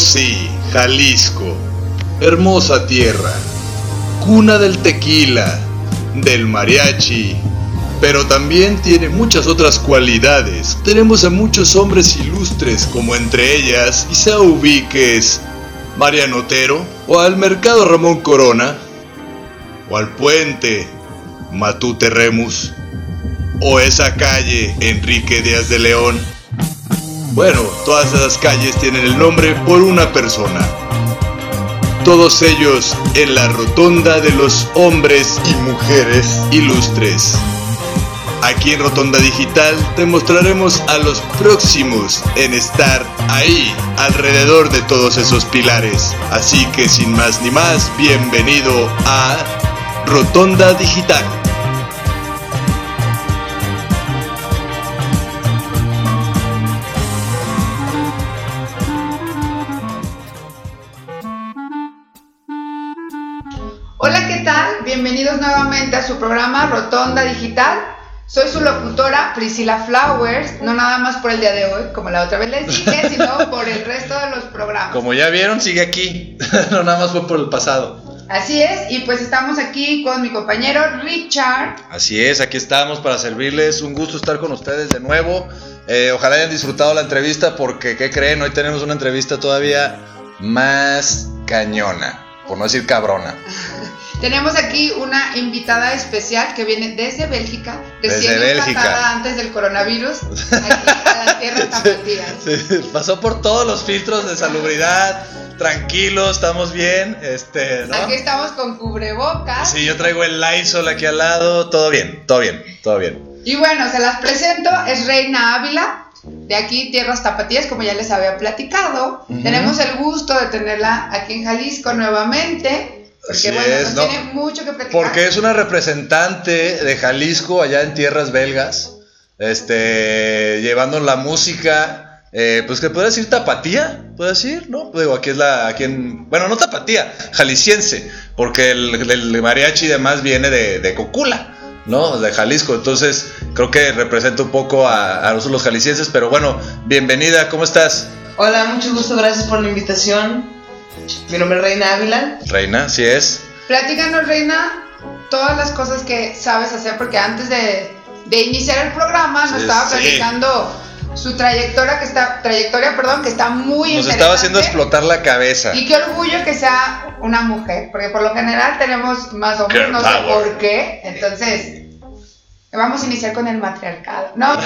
Oh sí, Jalisco, hermosa tierra, cuna del tequila, del mariachi, pero también tiene muchas otras cualidades. Tenemos a muchos hombres ilustres, como entre ellas Isao Víquez, Mariano Otero, o al Mercado Ramón Corona, o al Puente Matute Remus, o esa calle Enrique Díaz de León. Bueno, todas esas calles tienen el nombre por una persona. Todos ellos en la rotonda de los hombres y mujeres ilustres. Aquí en Rotonda Digital te mostraremos a los próximos en estar ahí, alrededor de todos esos pilares. Así que sin más ni más, bienvenido a Rotonda Digital. Rotonda Digital. Soy su locutora Priscila Flowers, no nada más por el día de hoy, como la otra vez les dije, sino por el resto de los programas. Como ya vieron, sigue aquí. no nada más fue por el pasado. Así es, y pues estamos aquí con mi compañero Richard. Así es, aquí estamos para servirles. Un gusto estar con ustedes de nuevo. Eh, ojalá hayan disfrutado la entrevista porque, ¿qué creen? Hoy tenemos una entrevista todavía más cañona, por no decir cabrona. Tenemos aquí una invitada especial que viene desde Bélgica, Desde recién Bélgica. implantada antes del coronavirus, aquí a las tierras tapatías. Sí, pasó por todos los filtros de salubridad. Tranquilo, estamos bien. Este, ¿no? Aquí estamos con cubrebocas. Sí, yo traigo el Lysol aquí al lado. Todo bien, todo bien, todo bien. Y bueno, se las presento, es Reina Ávila, de aquí Tierras Tapatías, como ya les había platicado. Ujú. Tenemos el gusto de tenerla aquí en Jalisco nuevamente, porque Así bueno, es, ¿no? tiene mucho que platicar. Porque es una representante de Jalisco allá en tierras belgas, este, llevando la música, eh, pues que puede decir tapatía, puede decir, ¿no? Digo, aquí es la, aquí en, bueno, no tapatía, jalisciense, porque el, el mariachi y demás viene de, de Cocula, ¿no? De Jalisco, entonces creo que representa un poco a, a nosotros los jaliscienses, pero bueno, bienvenida, ¿cómo estás? Hola, mucho gusto, gracias por la invitación. Mi nombre es Reina Ávila. Reina, ¿sí es? Platícanos, Reina, todas las cosas que sabes hacer, porque antes de, de iniciar el programa nos Sí, estaba sí. platicando su trayectoria, que está, trayectoria, perdón, que está muy Nos estaba haciendo explotar la cabeza. Y qué orgullo que sea una mujer, porque por lo general tenemos más hombres, Girl no sé por qué. Entonces, vamos a iniciar con el matriarcado. No,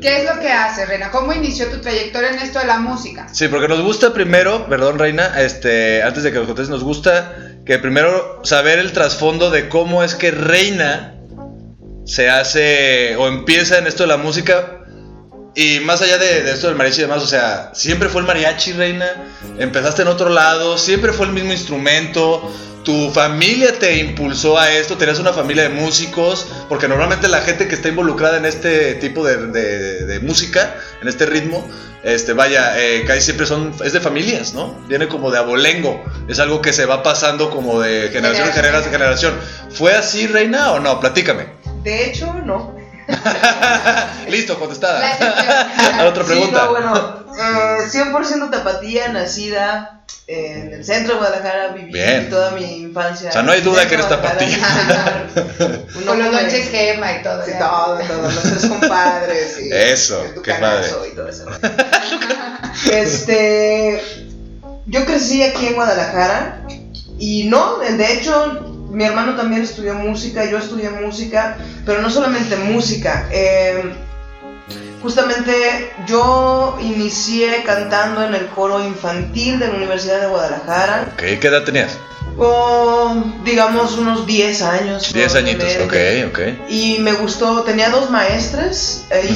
¿qué es lo que hace, Reina? ¿Cómo inició tu trayectoria en esto de la música? Sí, porque nos gusta primero, perdón Reina, este, antes de que nos contes, nos gusta que primero saber el trasfondo de cómo es que Reina se hace o empieza en esto de la música. Y más allá de, de esto del mariachi y demás, o sea, siempre fue el mariachi, Reina. Empezaste en otro lado, siempre fue el mismo instrumento. Tu familia te impulsó a esto, tenías una familia de músicos, porque normalmente la gente que está involucrada en este tipo de, de- de música, en este ritmo, este, vaya, eh, casi siempre son, es de familias, ¿no? Viene como de abolengo, es algo que se va pasando como de generación en generación. generación. ¿Fue así, Reina, o no? Platícame. De hecho, no. Listo, contestada. La excepción. Otra pregunta. Sí, no, bueno, eh, 100% tapatía, nacida en el centro de Guadalajara, viví Bien. toda mi infancia. O sea, no hay duda que eres Guadalajara. Con los lonches gema y todo. Sí, ya. todo, todo, los tres compadres. Y Eso, qué tucanazo y todo eso. Este, yo crecí aquí en Guadalajara y no, de hecho, mi hermano también estudió música, yo estudié música, pero no solamente música. eh, justamente yo inicié cantando en el coro infantil de la Universidad de Guadalajara, ¿qué edad tenías? o digamos unos 10 años. 10 añitos, ok, ok. Y me gustó, tenía dos maestras eh,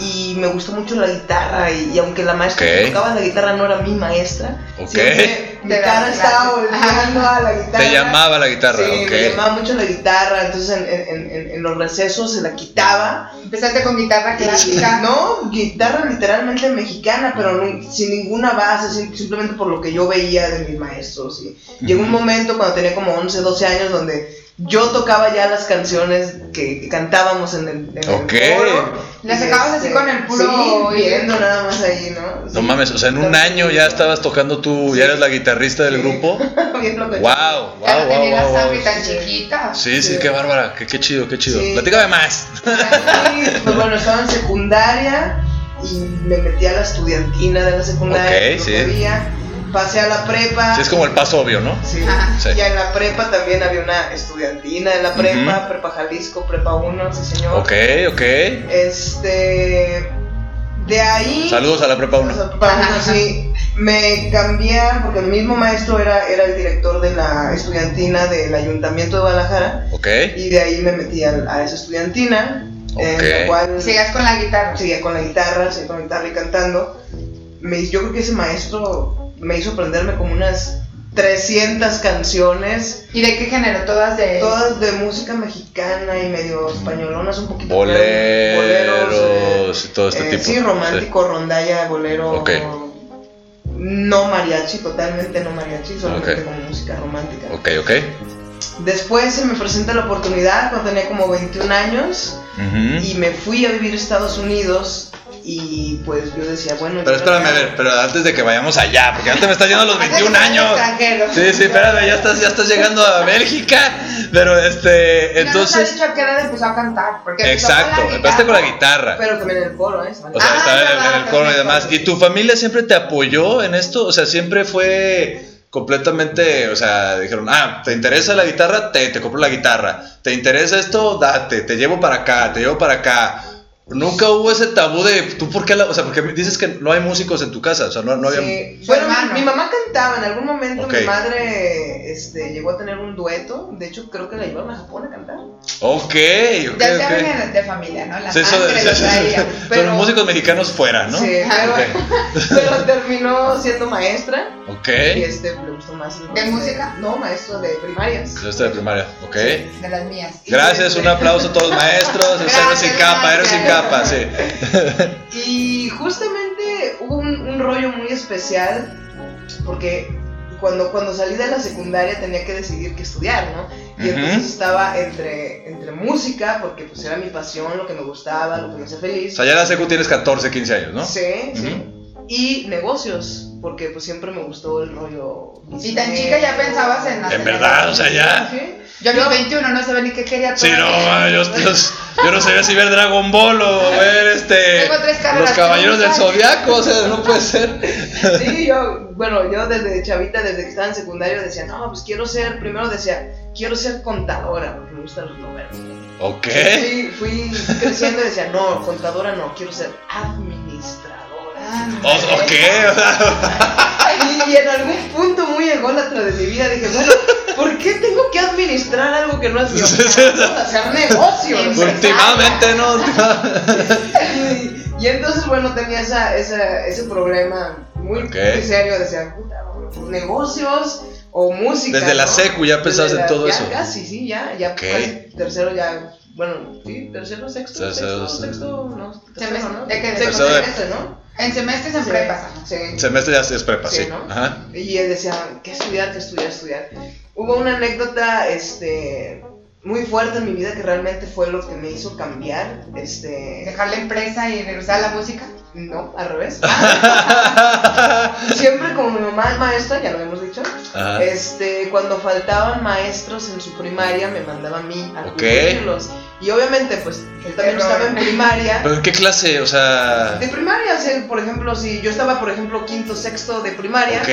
y me gustó mucho la guitarra y, y aunque la maestra que tocaba la guitarra no era mi maestra, Ok. siempre mi cara estaba volteando a la guitarra. Te llamaba la guitarra, Sí, me llamaba mucho la guitarra, entonces en, en- en- en los recesos se la quitaba. Empezaste con guitarra clásica. No, guitarra literalmente mexicana, pero no- sin ninguna base, sim- simplemente por lo que yo veía de mis maestros. Y llegó un momento cuando tenía como 11, 12 años donde yo tocaba ya las canciones que, cantábamos en el, en Ok. el coro. Las sacabas así con el puro Sí, viendo nada más ahí, ¿no? No mames, o sea, en un año ya estabas tocando tú, ya eres la guitarrista del grupo. Bien. Wow, wow, Ya wow, tenía la wow, sangre wow. tan chiquita. Sí, sí, Sí. qué bárbara, qué, qué chido, qué chido. Sí. Platícame más. Sí, pues bueno, estaba en secundaria y me metí a la estudiantina de la secundaria. Ok, no sí. podía. Pasé a la prepa. Sí, es como el paso obvio, ¿no? Sí. Sí. Y en la prepa también había una estudiantina en la prepa, prepa Jalisco, prepa 1, sí señor. Ok, ok. Este. De ahí. Saludos a la prepa o 1. sea, prepa uno, sí, me cambié porque el mismo maestro era, era el director de la estudiantina del Ayuntamiento de Guadalajara. Ok. Y de ahí me metí a, a esa estudiantina. En Ok. la cual Sigas con la guitarra. seguía con la guitarra, seguía con la guitarra y cantando. Me, yo creo que ese maestro me hizo aprenderme como unas 300 canciones, ¿Y de qué género? Todas de. todas de música mexicana y medio españolonas, un poquito. Boleros boleros, y todo este eh, tipo. Sí, romántico, rondalla, bolero. Ok. No mariachi, totalmente no mariachi, solamente Ok. como música romántica. Ok, ok. Después se me presenta la oportunidad cuando tenía como 21 años y me fui a vivir a Estados Unidos y pues yo decía, bueno... Pero espérame, a ver, pero antes de que vayamos allá, porque te me estás yendo a los 21 años. Extranjero. Sí, sí, espérame, ya estás, ya estás llegando a Bélgica. Pero este, no entonces. dicho a qué edad empezó a cantar. Porque Exacto, empezaste con la guitarra. Pero también en el coro, ¿eh? O sea, Ah, estaba en el, verdad, en el coro y demás. ¿Y tu familia siempre te apoyó en esto? O sea, siempre fue completamente, o sea, dijeron, ah, ¿te interesa la guitarra? Te, te compro la guitarra. ¿Te interesa esto? Date, te llevo para acá, te llevo para acá. Nunca hubo ese tabú de, ¿tú por qué? La, o sea, porque dices que no hay músicos en tu casa, o sea, no, no había... Sí. Bueno, mi, mi mamá cantaba, en algún momento mi madre este, llegó a tener un dueto, de hecho creo que la llevaron a Japón a cantar. Ok, ok, Ya se ok. vienen de familia, ¿no? La Sí, son, sangre sí, sí, traía. sí. pero- Son músicos mexicanos fuera, ¿no? Sí, pero, terminó siendo maestra Ok. y este le gustó más. ¿De música? No, maestro de primarias. Estoy de primaria, ok. De las mías. Gracias, un aplauso a todos los maestros. Héroes sin Gracias, capa, héroes sin gracias. Capa, sí. Y justamente hubo un, un rollo muy especial porque cuando, cuando salí de la secundaria tenía que decidir qué estudiar, ¿no? Y entonces estaba entre, entre música, porque pues era mi pasión, lo que me gustaba, lo que me hacía O feliz. sea, ya en la secu tienes 14, 15 años, ¿no? Sí, sí. Y negocios, porque pues siempre me gustó el rollo. Y tan chica ya pensabas en hacer En verdad, o sea, ya. Sí. Yo a mis 21 no sabía ni qué quería Sí, no, mano, yo, yo, yo no sabía si ver Dragon Ball o ver este. Tengo tres carreras, Los caballeros del zodiaco, o sea, no puede ser. Sí, yo, bueno, yo desde chavita, desde que estaba en secundario, decía, no, pues quiero ser, primero decía, quiero ser contadora, porque me gustan los números. Ok. Sí, fui creciendo y decía, no, contadora no, quiero ser administradora. Ah, O, ok, o sea, Y, en algún punto muy ególatra de mi vida dije, bueno, ¿por qué tengo que administrar algo que no es mío? Hacer negocios. últimamente, ¿no? Últimamente. Y, y entonces, bueno, tenía esa, esa, ese problema muy, Ok. muy serio. Decía, puta, negocios o música. Desde la secu ya pensabas Desde en todo ya eso. Casi, sí, ya. ya Ok. fue tercero ya. Bueno, sí, tercero, sexto, Tercero, sexto, sexto, no, tercero, Semestre- ¿no? semestre, ¿no? En semestres en Sí. Semestre ya es prepa, sí. Sí, ¿no? Ajá. Y él decía, ¿qué estudiar, qué estudiar, estudiar? Hubo una anécdota, este, muy fuerte en mi vida que realmente fue lo que me hizo cambiar, este, Dejar la empresa y regresar a la música. no, al revés. Siempre como mi mamá es maestra, ya lo hemos dicho, Ajá. este, cuando faltaban maestros en su primaria me mandaba a mí a cubrirlos. Y obviamente, pues, él también Pero- estaba en primaria. ¿Pero en qué clase? O sea. De primaria, o sea, por ejemplo, si yo estaba, por ejemplo, quinto, sexto de primaria, Ok.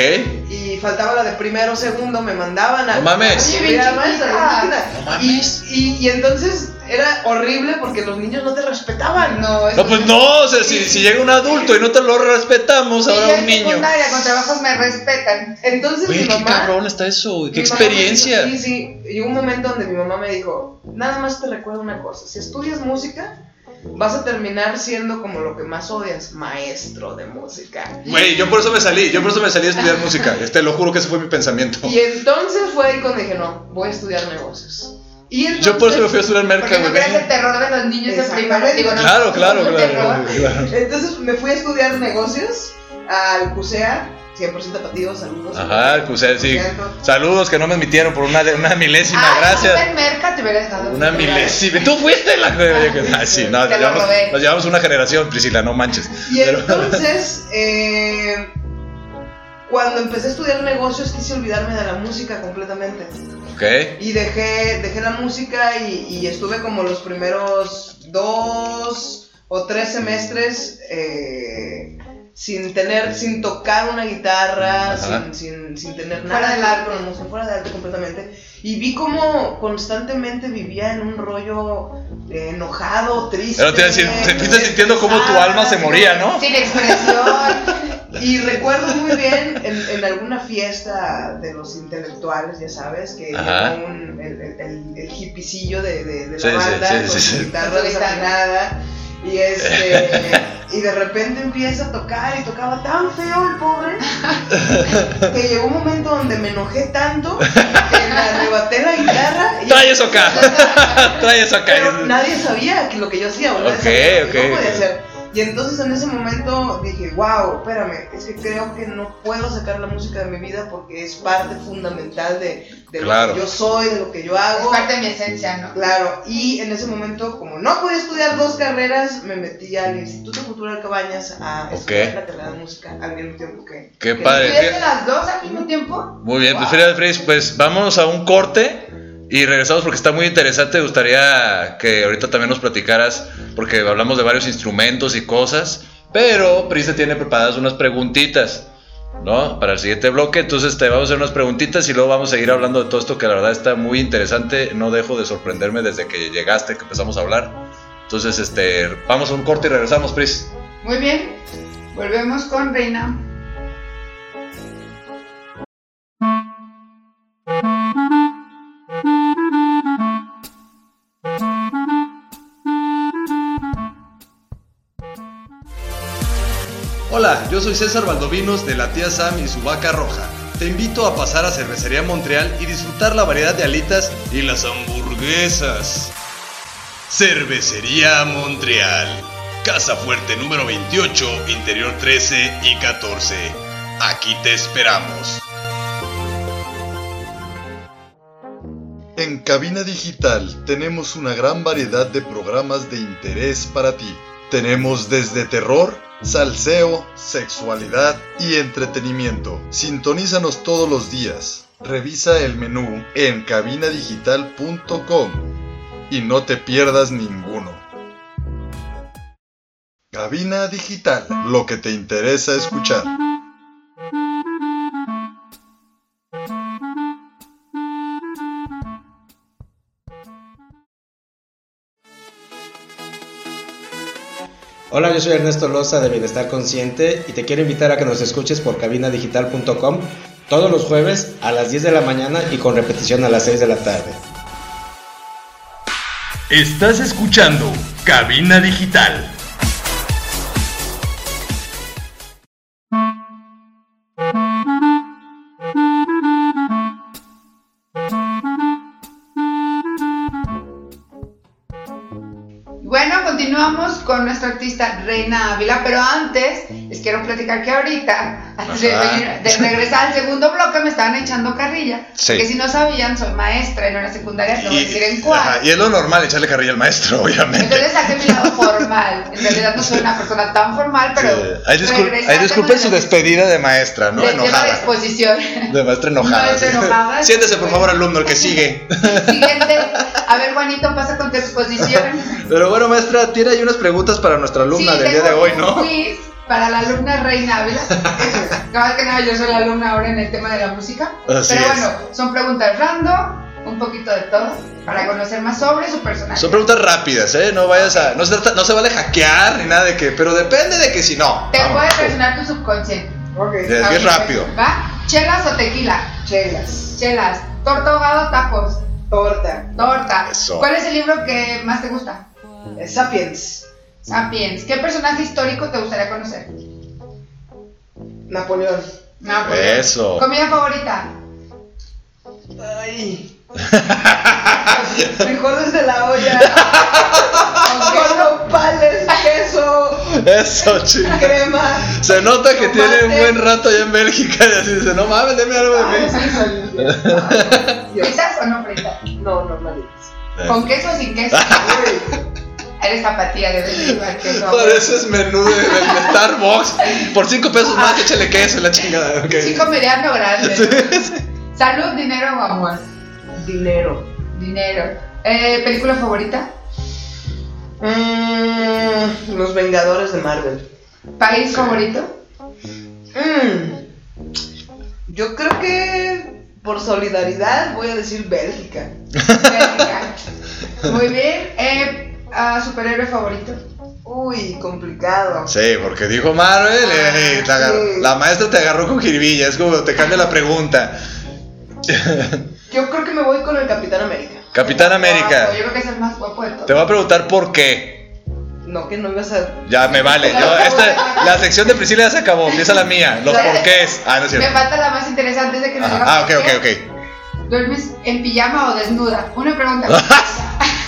y faltaba la de primero, segundo, me mandaban a. No mames. Oye, Oye, bien chiquita. chiquita. No mames. Y, y, y entonces era horrible porque los niños no te respetaban. No, No, pues no, o sea, si, si llega un adulto y no te lo respetamos, ahora yo un niño. secundaria con trabajos me respetan. Entonces Güey, mi qué mamá. cabrón está eso, qué experiencia. dijo, sí, sí. Y hubo un momento donde mi mamá me dijo: Nada más te recuerdo una cosa. Si estudias música, vas a terminar siendo como lo que más odias, maestro de música. Güey, yo por eso me salí, yo por eso me salí a estudiar música. Te lo juro que ese fue mi pensamiento. Y entonces fue ahí cuando dije: No, voy a estudiar negocios. Y entonces, Yo por eso me fui a estudiar merca, Porque no el terror de los niños de Exactamente. primaria. Digo, no, Claro, claro, claro, terror. claro. Entonces me fui a estudiar negocios al CUSEA 100% tapatío, saludos. Ajá, o sea, sí. Lo siento. Saludos que no me admitieron por una, una milésima, Ah, gracias. en Merca te hubieras dado. Una milésima. Tú fuiste la Ah, sí, no, nos llevamos, robé. nos llevamos una generación, Priscila, no manches. Y Pero- entonces, eh, cuando empecé a estudiar negocios, quise olvidarme de la música completamente. ok. Y dejé, dejé la música y, y estuve como los primeros dos o tres semestres eh, sin tener, sin tocar una guitarra, sin, sin, sin tener Fuera nada del que ver arte. la música, fuera de arte completamente. Y vi como constantemente vivía en un rollo eh, enojado, triste. Pero te decir, te fuiste sintiendo cómo tu alma se moría, ¿no? Sin expresión. Y recuerdo muy bien en, en alguna fiesta de los intelectuales, ya sabes, que llegó un, el, el, el, el hippicillo de, de, de la sí, banda sí, con sí, su sí. guitarra Con su guitarra. desafinada. Y, este, y de repente empieza a tocar y tocaba tan feo el pobre que llegó un momento donde me enojé tanto que le arrebaté la guitarra. y- Trae eso acá. Trae eso acá. pero nadie sabía que lo que yo hacía, o nadie Ok, sabía lo que ok, yo podía hacer. Y entonces en ese momento dije, wow, espérame, es que creo que no puedo sacar la música de mi vida porque es parte fundamental de, de Claro. lo que yo soy, de lo que yo Es hago. parte de mi esencia, ¿no? Claro, y en ese momento, como no podía estudiar dos carreras, me metí al Instituto Cultural Cabañas a estudiar la carrera de música al mismo tiempo que... Qué que- padre. ¿Estudiaste las dos al mismo tiempo? Muy bien, pues Wow. Frida Fris, pues vamos a un corte y regresamos porque está muy interesante. Me gustaría que ahorita también nos platicaras, porque hablamos de varios instrumentos y cosas, pero Pris te tiene preparadas unas preguntitas, ¿no? Para el siguiente bloque. Entonces te vamos a hacer unas preguntitas y luego vamos a seguir hablando de todo esto que la verdad está muy interesante. No dejo de sorprenderme desde que llegaste, que empezamos a hablar. Entonces, este, vamos a un corte y regresamos, Pris. Muy bien. Volvemos con Reina. Hola, yo soy César Valdovinos de la tía Sam y su vaca roja. Te invito a pasar a Cervecería Montreal y disfrutar la variedad de alitas y las hamburguesas. Cervecería Montreal. Casa Fuerte número 28, interior 13 y 14. Aquí te esperamos. En Cabina Digital tenemos una gran variedad de programas de interés para ti. Tenemos desde terror, salseo, sexualidad y entretenimiento. Sintonízanos todos los días. Revisa el menú en cabinadigital.com y no te pierdas ninguno. Cabina Digital, lo que te interesa escuchar. Hola, yo soy Ernesto Loza de Bienestar Consciente y te quiero invitar a que nos escuches por cabinadigital.com todos los jueves a las 10 de la mañana y con repetición a las 6 de la tarde. Estás escuchando Cabina Digital. Artista Reina Ávila, pero antes quiero platicar que ahorita, antes de, Ajá. de regresar al segundo bloque, me estaban echando carrilla. Sí. Que si no sabían, soy maestra en una secundaria, no voy a decir en ajá, cuál. y es lo normal echarle carrilla al maestro, obviamente. Entonces saqué mi lado formal. En realidad no soy una persona tan formal, pero. Sí. Ahí, discul- regresando ahí disculpen su despedida de maestra, ¿no? de- de la Enojada. exposición. De maestra enojada. Maestra sí. enojada. Siéntese, por favor, alumno, el que sigue. Siguiente. A ver, Juanito, pasa con tu exposición. Pero bueno, maestra, tiene ahí unas preguntas para nuestra alumna Sí, del día de hoy, ¿no? quiz para la alumna Reina Ávila. Cada que nada, yo soy la alumna ahora en el tema de la música. Así Pero es. bueno, son preguntas random, un poquito de todo, para conocer más sobre su personaje. Son preguntas rápidas, ¿eh? No vayas a. No se, trata- no se vale hackear ni nada de que. Pero depende de que si no. Te Vamos. puede presionar tu subconsciente. Ok, Es bien rápido. ¿Va? ¿Chelas o tequila? chelas, Chelas. ¿Torta ahogado o tacos? torta, Torta. Eso. ¿Cuál es el libro que más te gusta? eh, Sapiens, Sapiens. ¿Qué personaje histórico te gustaría conocer? Napoleón. Pues, Eso. ¿Comida favorita? Ay. Frijoles de la olla. ¿Con nopales, queso, Eso, chica. crema. Se nota que tiene un buen rato allá en Bélgica y así dice, no mames, deme algo de mí. ¿Fritas o no fritas? No, normalitas. ¿Con queso o sin queso? Eres debes de llevar queso. Pareces menú de, de- de Starbucks. Por 5 pesos más, échale queso la chingada. ok. Chico mediano grande. Salud, dinero o amor. Dinero. Dinero. Eh, ¿Película favorita? Mm, los Vengadores de Marvel. ¿País favorito? Mm, yo creo que por solidaridad voy a decir Bélgica. Bélgica. Muy bien. Eh, ah, ¿Superhéroe favorito? Uy, complicado. Sí, porque dijo Marvel, eh, te agarró- sí. la maestra te agarró con jiribilla, es como te cambia la pregunta. Yo creo que me voy con el Capitán América. Capitán América, Guapo, Yo creo que es el más guapo de todos. te voy a preguntar por qué. No, que no ibas a. Ya me vale. yo- esta- la sección de Priscila ya se acabó, empieza la mía. Los porqués. Ah, no es Me falta la más interesante de que nos diga Ah, ok, ok, ok. ¿Duermes en pijama o desnuda? Una pregunta.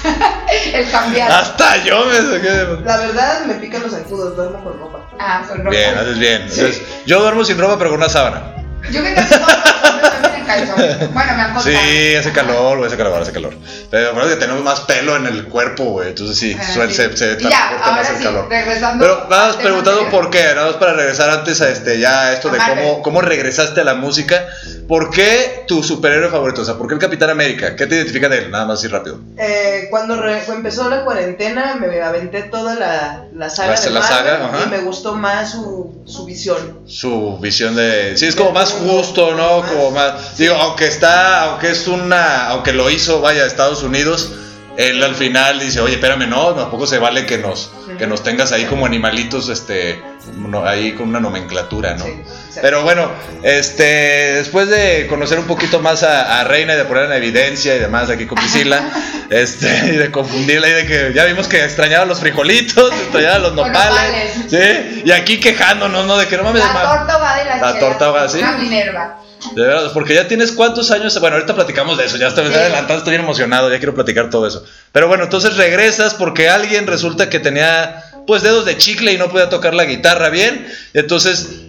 el cambiar. Hasta yo me saqué de... La verdad, me pican los zancudos, duermo con ropa. Ah, con ropa. Bien, haces bien. Entonces, yo duermo sin ropa, pero con una sábana. Yo que casi todos los hombres duermen en calzón. Bueno, me han contado. Sí, hace calor, güey, hace calor, hace calor. Pero bueno, que tenemos más pelo en el cuerpo, güey. Entonces sí, Ah, suele, sí. se, se Ya, transporta más el sí, calor. regresando Pero nada más preguntando anterior. por qué, nada más para regresar antes a este, ya esto de cómo, cómo regresaste a la música. ¿Por qué tu superhéroe favorito? O sea, ¿por qué el Capitán América? ¿Qué te identifica de él? Nada más así rápido. Eh, cuando re- empezó la cuarentena, me aventé toda la, la saga La- de la Marvel saga, ajá. y me gustó más su, su visión. Su visión de. Sí, es como más justo, ¿no? Como más. Digo, aunque está. Aunque es una. Aunque lo hizo, vaya, Estados Unidos. Él al final dice, oye, espérame, no, tampoco se vale que nos, que nos tengas ahí como animalitos, este, no, ahí con una nomenclatura, ¿no? Sí. Pero bueno, este, después de conocer un poquito más a, a Reina y de poner en evidencia y demás aquí con Priscila, este, y de confundirla y de que ya vimos que extrañaba los frijolitos, extrañaba los nopales, ¿sí? Y aquí quejándonos, ¿no? De que no mames, La torta ahogada y la La torta ahogada, sí. Una Minerva. De verdad, porque ya tienes cuántos años. Bueno, ahorita platicamos de eso. Ya estoy adelantado, estoy bien emocionado. Ya quiero platicar todo eso. Pero bueno, entonces regresas porque alguien resulta que tenía pues dedos de chicle y no podía tocar la guitarra bien. Entonces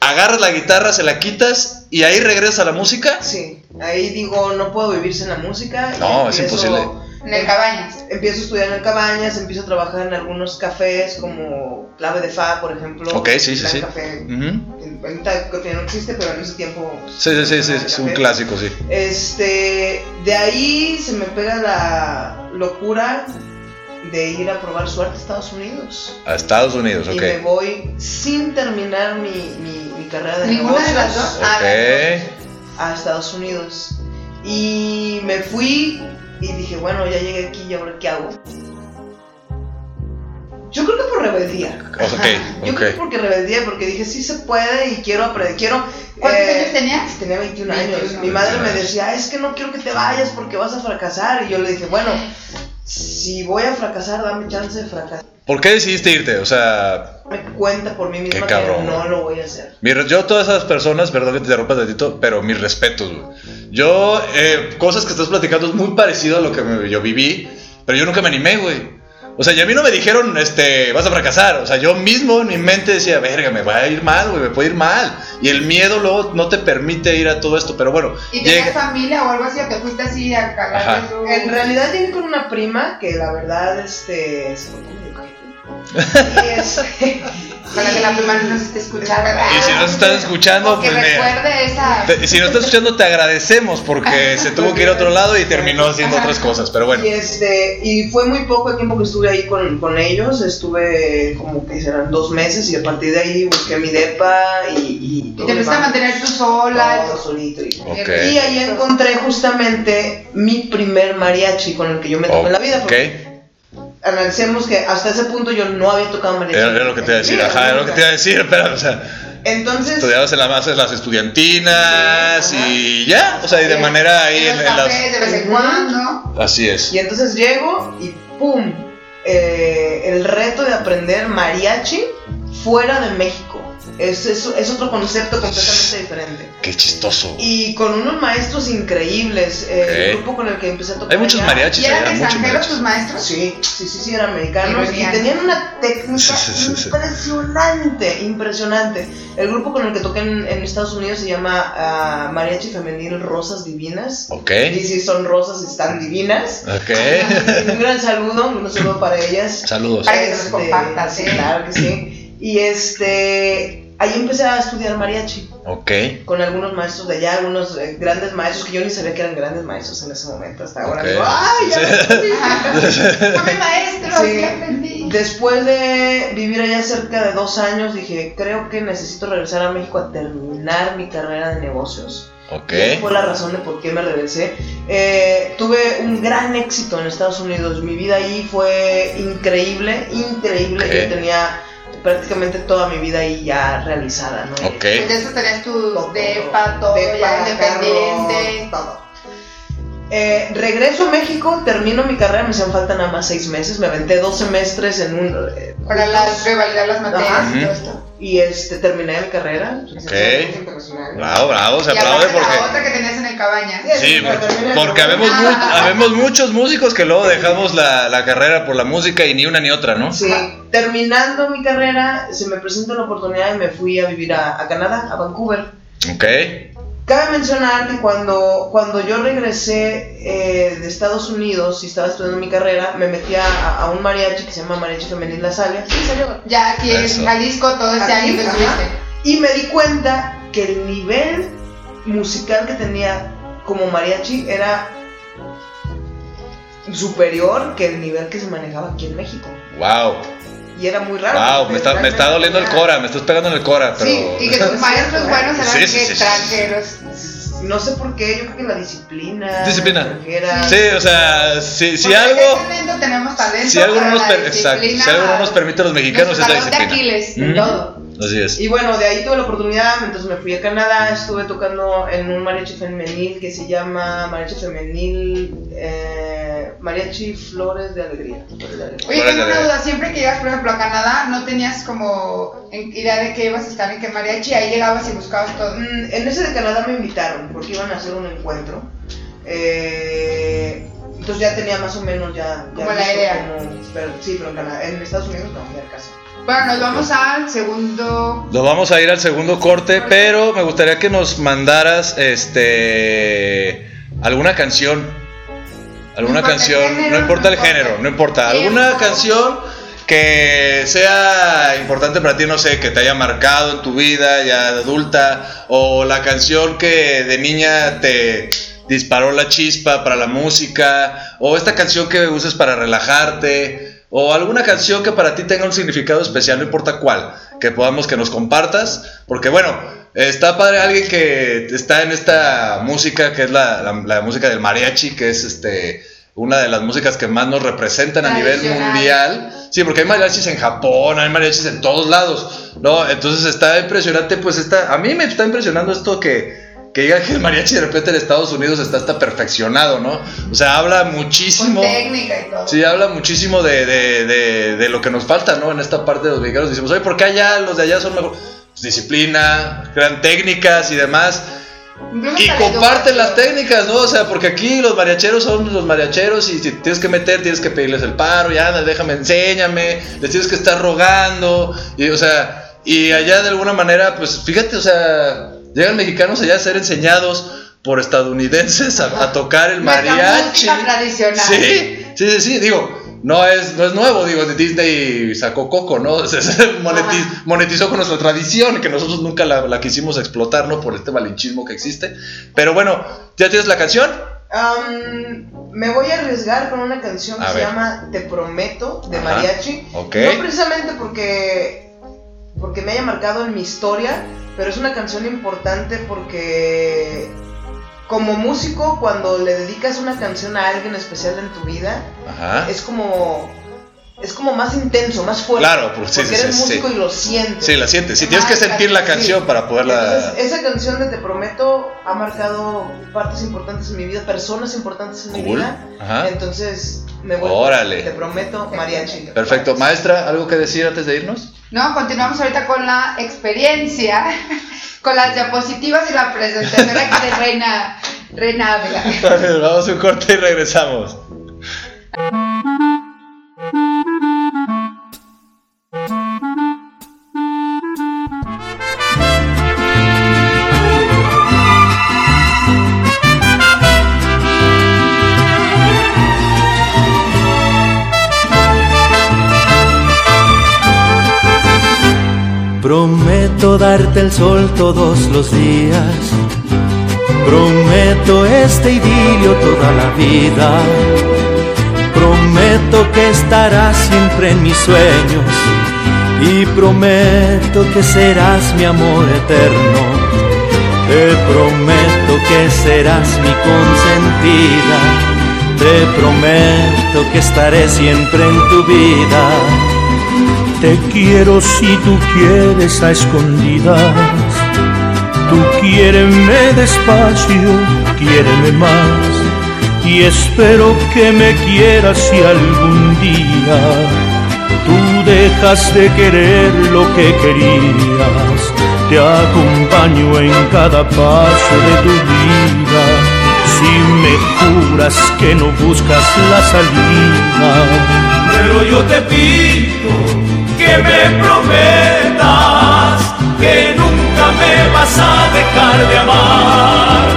agarras la guitarra, se la quitas y ahí regresas a la música. Sí, ahí digo, no puedo vivir sin la música. No, es imposible. En el Cabañas. Empiezo a estudiar en el Cabañas, empiezo a trabajar en algunos cafés como Clave de Fa, por ejemplo. Ok, sí, sí, sí. Café. Ujú. Ahorita creo que no existe, pero en ese tiempo. Sí, sí, sí, sí, es un clásico, sí. Este, de ahí se me pega la locura de ir a probar suerte a Estados Unidos. A Estados Unidos, Y me ok. voy sin terminar mi, mi, mi carrera de Ninguna de las dos. Ah, Ok. a Estados Unidos. Y me fui y dije, bueno, ya llegué aquí y ahora qué hago. Yo creo que por rebeldía. Ok, Yo creo que porque rebeldía, porque dije, sí se puede y quiero aprender, quiero... ¿Cuántos eh, años tenías? Tenía 21 años. 21. Mi madre me 21 decía, es que no quiero que te vayas porque vas a fracasar. Y yo le dije, bueno, si voy a fracasar, dame chance de fracasar. ¿Por qué decidiste irte? O sea, Me cuenta por mí misma Qué que cabrón, no güey. lo voy a hacer. Yo todas esas personas, perdón que te interrumpa tantito, pero mis respetos, güey. Yo, eh, cosas que estás platicando es muy parecido a lo que me- yo viví, pero yo nunca me animé, güey. O sea, y a mí no me dijeron, este, vas a fracasar. O sea, yo mismo en mi mente decía, verga, me va a ir mal, güey, me puede ir mal. Y el miedo luego no te permite ir a todo esto, pero bueno. ¿Y tenías familia o algo así? ¿O te fuiste así a cagar. En realidad llegué con una prima que la verdad, este... se este... Para que la prima no nos esté escuchando. Y si nos estás escuchando, pues mira. esa... te- si nos estás escuchando, te agradecemos porque se tuvo que ir a otro lado y terminó haciendo otras cosas, pero bueno. Y este, y fue muy poco el tiempo que estuve ahí con, con ellos, estuve como que serán dos meses y a partir de ahí busqué mi depa y... Y, Y te empezaste a mantener tú sola. todo solito. Y, ahí encontré justamente mi primer mariachi con el que yo me topé en la vida. Ok. Porque analicemos que hasta ese punto yo no había tocado mariachi. Era, era lo que te iba a decir, ajá, era lo que te iba a decir, pero, o sea, Entonces, estudiabas en la base de las estudiantinas y ya, o sea, y de manera ahí En en, las... de vez en cuando. Así es. y entonces llego y ¡pum! Eh, el reto de aprender mariachi fuera de México. Es, es, es otro concepto completamente diferente. Qué chistoso. Y con unos maestros increíbles. eh. El grupo con el que empecé a tocar. Hay muchos mariachis ¿Y eran extranjeros tus maestros? Sí, sí, sí, sí, eran americanos Y tenían una técnica Sí, sí, sí, sí. impresionante, impresionante. El grupo con el que toqué en, en Estados Unidos se llama ah, Mariachi Femenil Rosas Divinas. Ok. Y sí, son rosas y están divinas. Ok. Un gran saludo, un saludo para ellas. Saludos. Para que se los compartas, sí, ¿eh? claro que sí. Y este, ahí empecé a estudiar mariachi Ok. con algunos maestros de allá, algunos eh, grandes maestros que yo ni sabía que eran grandes maestros en ese momento. Hasta ahora Ok. digo, ¡ay! Ya Sí. aprendí". Ajá. Fue mi maestro, Sí. sí aprendí. Después de vivir allá cerca de dos años, dije, creo que necesito regresar a México a terminar mi carrera de negocios. Ok. Esa fue la razón de por qué me regresé. Eh, tuve un gran éxito en Estados Unidos. Mi vida ahí fue increíble, increíble. Ok. Yo tenía prácticamente toda mi vida ahí ya realizada, ¿no? Ok. Eso tenías tu Todo, depa, todo depa, ya independiente. todo. Eh, regreso a México, termino mi carrera, me hacían falta nada más seis meses, me aventé dos semestres en un... eh, Para las, revalidar las materias Ajá. y todo esto. Y este, terminé mi carrera. internacional. Bravo, bravo. Se y aplaude aparte la porque. otra que tenías en el cabaña. Sí, terminé, porque habemos, mu- habemos muchos músicos que luego dejamos la, la carrera por la música y ni una ni otra, ¿no? Sí, terminando mi carrera, se me presentó la oportunidad y me fui a vivir a, a Canadá, a Vancouver. Ok. Cabe mencionar que cuando, cuando yo regresé eh, de Estados Unidos y estaba estudiando mi carrera, me metí a, a un mariachi que se llama Mariachi Femenil La Salia. Sí, salió. Ya aquí en Jalisco todo ese Aquí, año que estuviste. Y me di cuenta que el nivel musical que tenía como mariachi era superior que el nivel que se manejaba aquí en México. Wow. Y era muy raro. Wow. Me está, me está doliendo el cora. Me estás pegando en el cora, pero. Sí, y que tus maestros buenos eran Sí, sí, extranjeros. No sé por qué, yo creo que la disciplina. Disciplina. Sí, o sea, si, si algo. talento, tenemos talento. Si algo nos, exacto, si disciplina, algo no nos permite a los mexicanos es la talón de disciplina. Aquiles, de Ujú. todo. Así es. Y bueno, de ahí tuve la oportunidad, entonces me fui a Canadá, estuve tocando en un mariachi femenil que se llama Mariachi Femenil eh, Mariachi Flores de Alegría. Flores de Alegría. Oye, tengo una duda. Siempre que llegas, por ejemplo, a Canadá, ¿no tenías como idea de que ibas a estar en qué mariachi? Ahí llegabas y buscabas todo. Mm, En ese de Canadá me invitaron porque iban a hacer un encuentro. Eh, entonces ya tenía más o menos ya. ya Como la idea. pero, sí, pero en, Canadá- en Estados Unidos no, ya casa. Bueno, nos vamos al segundo. Nos vamos a ir al segundo corte, pero me gustaría que nos mandaras este alguna canción. Alguna No canción, género, no importa no el género, importa no importa. Alguna canción que sea importante para ti, no sé, que te haya marcado en tu vida ya de adulta, o la canción que de niña te disparó la chispa para la música, o esta canción que uses para relajarte, o alguna canción que para ti tenga un significado especial, no importa cuál, que podamos que nos compartas, porque bueno, está padre alguien que está en esta música, que es la, la- la música del mariachi, que es este una de las músicas que más nos representan a nivel mundial. Sí, porque hay mariachis en Japón, hay mariachis en todos lados, ¿no? Entonces está impresionante, pues está, a mí me está impresionando esto que, que diga que el mariachi de repente en Estados Unidos está hasta perfeccionado, ¿no? O sea, habla Con muchísimo. técnica y todo. Sí, habla muchísimo de, de, de, de lo que nos falta, ¿no? En esta parte de los mexicanos. Decimos, oye, ¿por qué allá los de allá son mejor? Pues, disciplina, gran técnicas y demás. Y comparten las técnicas, ¿no? O sea, porque aquí los mariacheros son los mariacheros y si tienes que meter, tienes que pedirles el paro, ya, déjame, enséñame, les tienes que estar rogando, y o sea, y allá de alguna manera, pues fíjate, o sea, llegan mexicanos allá a ser enseñados por estadounidenses a, a tocar el mariachi. tradicional. Sí, sí, sí, sí, digo, no es, no es nuevo, digo, de Disney sacó Coco, ¿no? Se- se moneti- Ajá. monetizó con nuestra tradición, que nosotros nunca la, la quisimos explotar, ¿no? Por este malinchismo que existe. Pero bueno, ¿ya tienes la canción? Am, me voy a arriesgar con una canción que se llama Te Prometo de Ajá. Mariachi. Ok. No precisamente porque, porque me haya marcado en mi historia, pero es una canción importante porque como músico, cuando le dedicas una canción a alguien especial en tu vida, Ajá. es como es como más intenso, más fuerte. Claro, pues, sí, porque sí, eres sí, músico sí. y lo sientes. Sí, la sientes. Sí, tienes que sentir la Sí. canción para poderla. Entonces, esa canción de Te Prometo ha marcado partes importantes en mi vida, personas importantes en mi vida. Ajá. Entonces, me voy. Órale. Te prometo, mariachi. Perfecto. Maestra, ¿algo que decir antes de irnos? No, continuamos ahorita con la experiencia. con las diapositivas y la presentación aquí de Reina, Reina Ávila. Vamos a un corte y regresamos. el sol todos los días. Prometo este idilio toda la vida. Prometo que estarás siempre en mis sueños. Y prometo que serás mi amor eterno. Te prometo que serás mi consentida. Te prometo que estaré siempre en tu vida. Te quiero si tú quieres a escondidas. Tú quiéreme despacio, quiéreme más. Y espero que me quieras si algún día tú dejas de querer lo que querías. Te acompaño en cada paso de tu vida. Si me juras que no buscas la salida, pero yo te pido me prometas que nunca me vas a dejar de amar.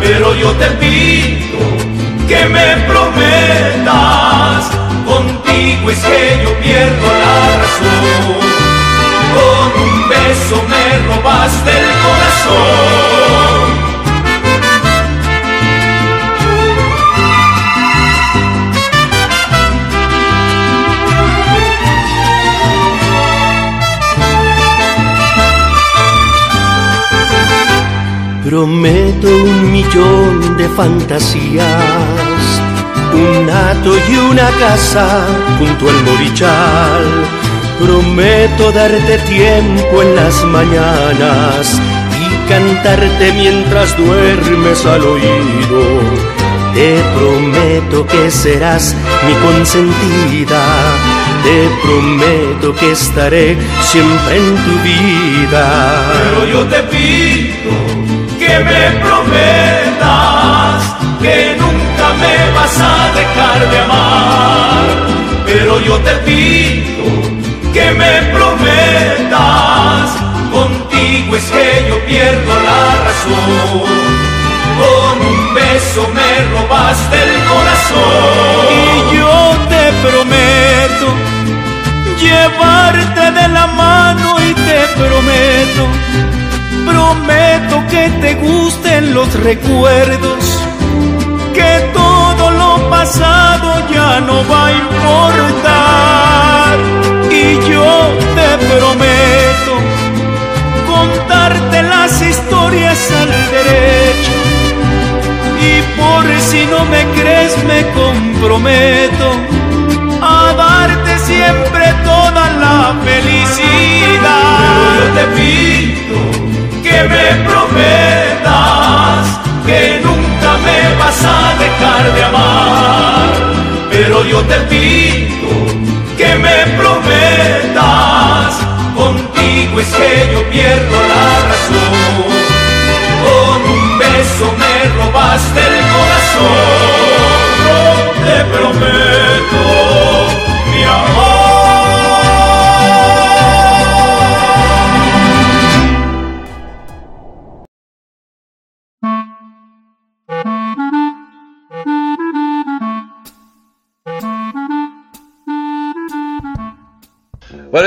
Pero yo te pido que me prometas, contigo es que yo pierdo la razón. Con un beso me robaste el corazón. Prometo un millón de fantasías, un hato y una casa junto al morichal. Prometo darte tiempo en las mañanas y cantarte mientras duermes al oído. Te prometo que serás mi consentida. Te prometo que estaré siempre en tu vida. Pero yo te pido que me prometas que nunca me vas a dejar de amar. Pero yo te pido que me prometas, contigo es que yo pierdo la razón. Con un beso me robaste el corazón. Y yo te prometo llevarte de la mano y te prometo Prometo que te gusten los recuerdos, que todo lo pasado ya no va a importar. Y yo te prometo contarte las historias al derecho. Y por si no me crees me comprometo a darte siempre toda la felicidad. Me prometas que nunca me vas a dejar de amar. Pero yo te pido que me prometas, contigo es que yo pierdo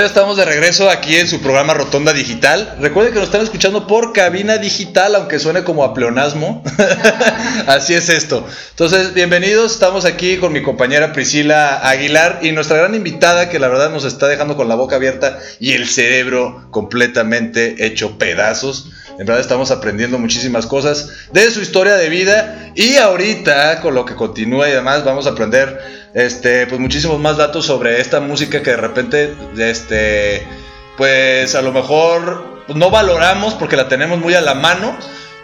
Estamos de regreso aquí en su programa Rotonda Digital. Recuerden que nos están escuchando por cabina digital, aunque suene como a pleonasmo. Así es esto. Entonces, bienvenidos. Estamos aquí con mi compañera Priscila Aguilar y nuestra gran invitada que la verdad nos está dejando con la boca abierta y el cerebro completamente hecho pedazos. En verdad estamos aprendiendo muchísimas cosas de su historia de vida y ahorita con lo que continúa y demás vamos a aprender este, pues muchísimos más datos sobre esta música que de repente, este, pues a lo mejor no valoramos porque la tenemos muy a la mano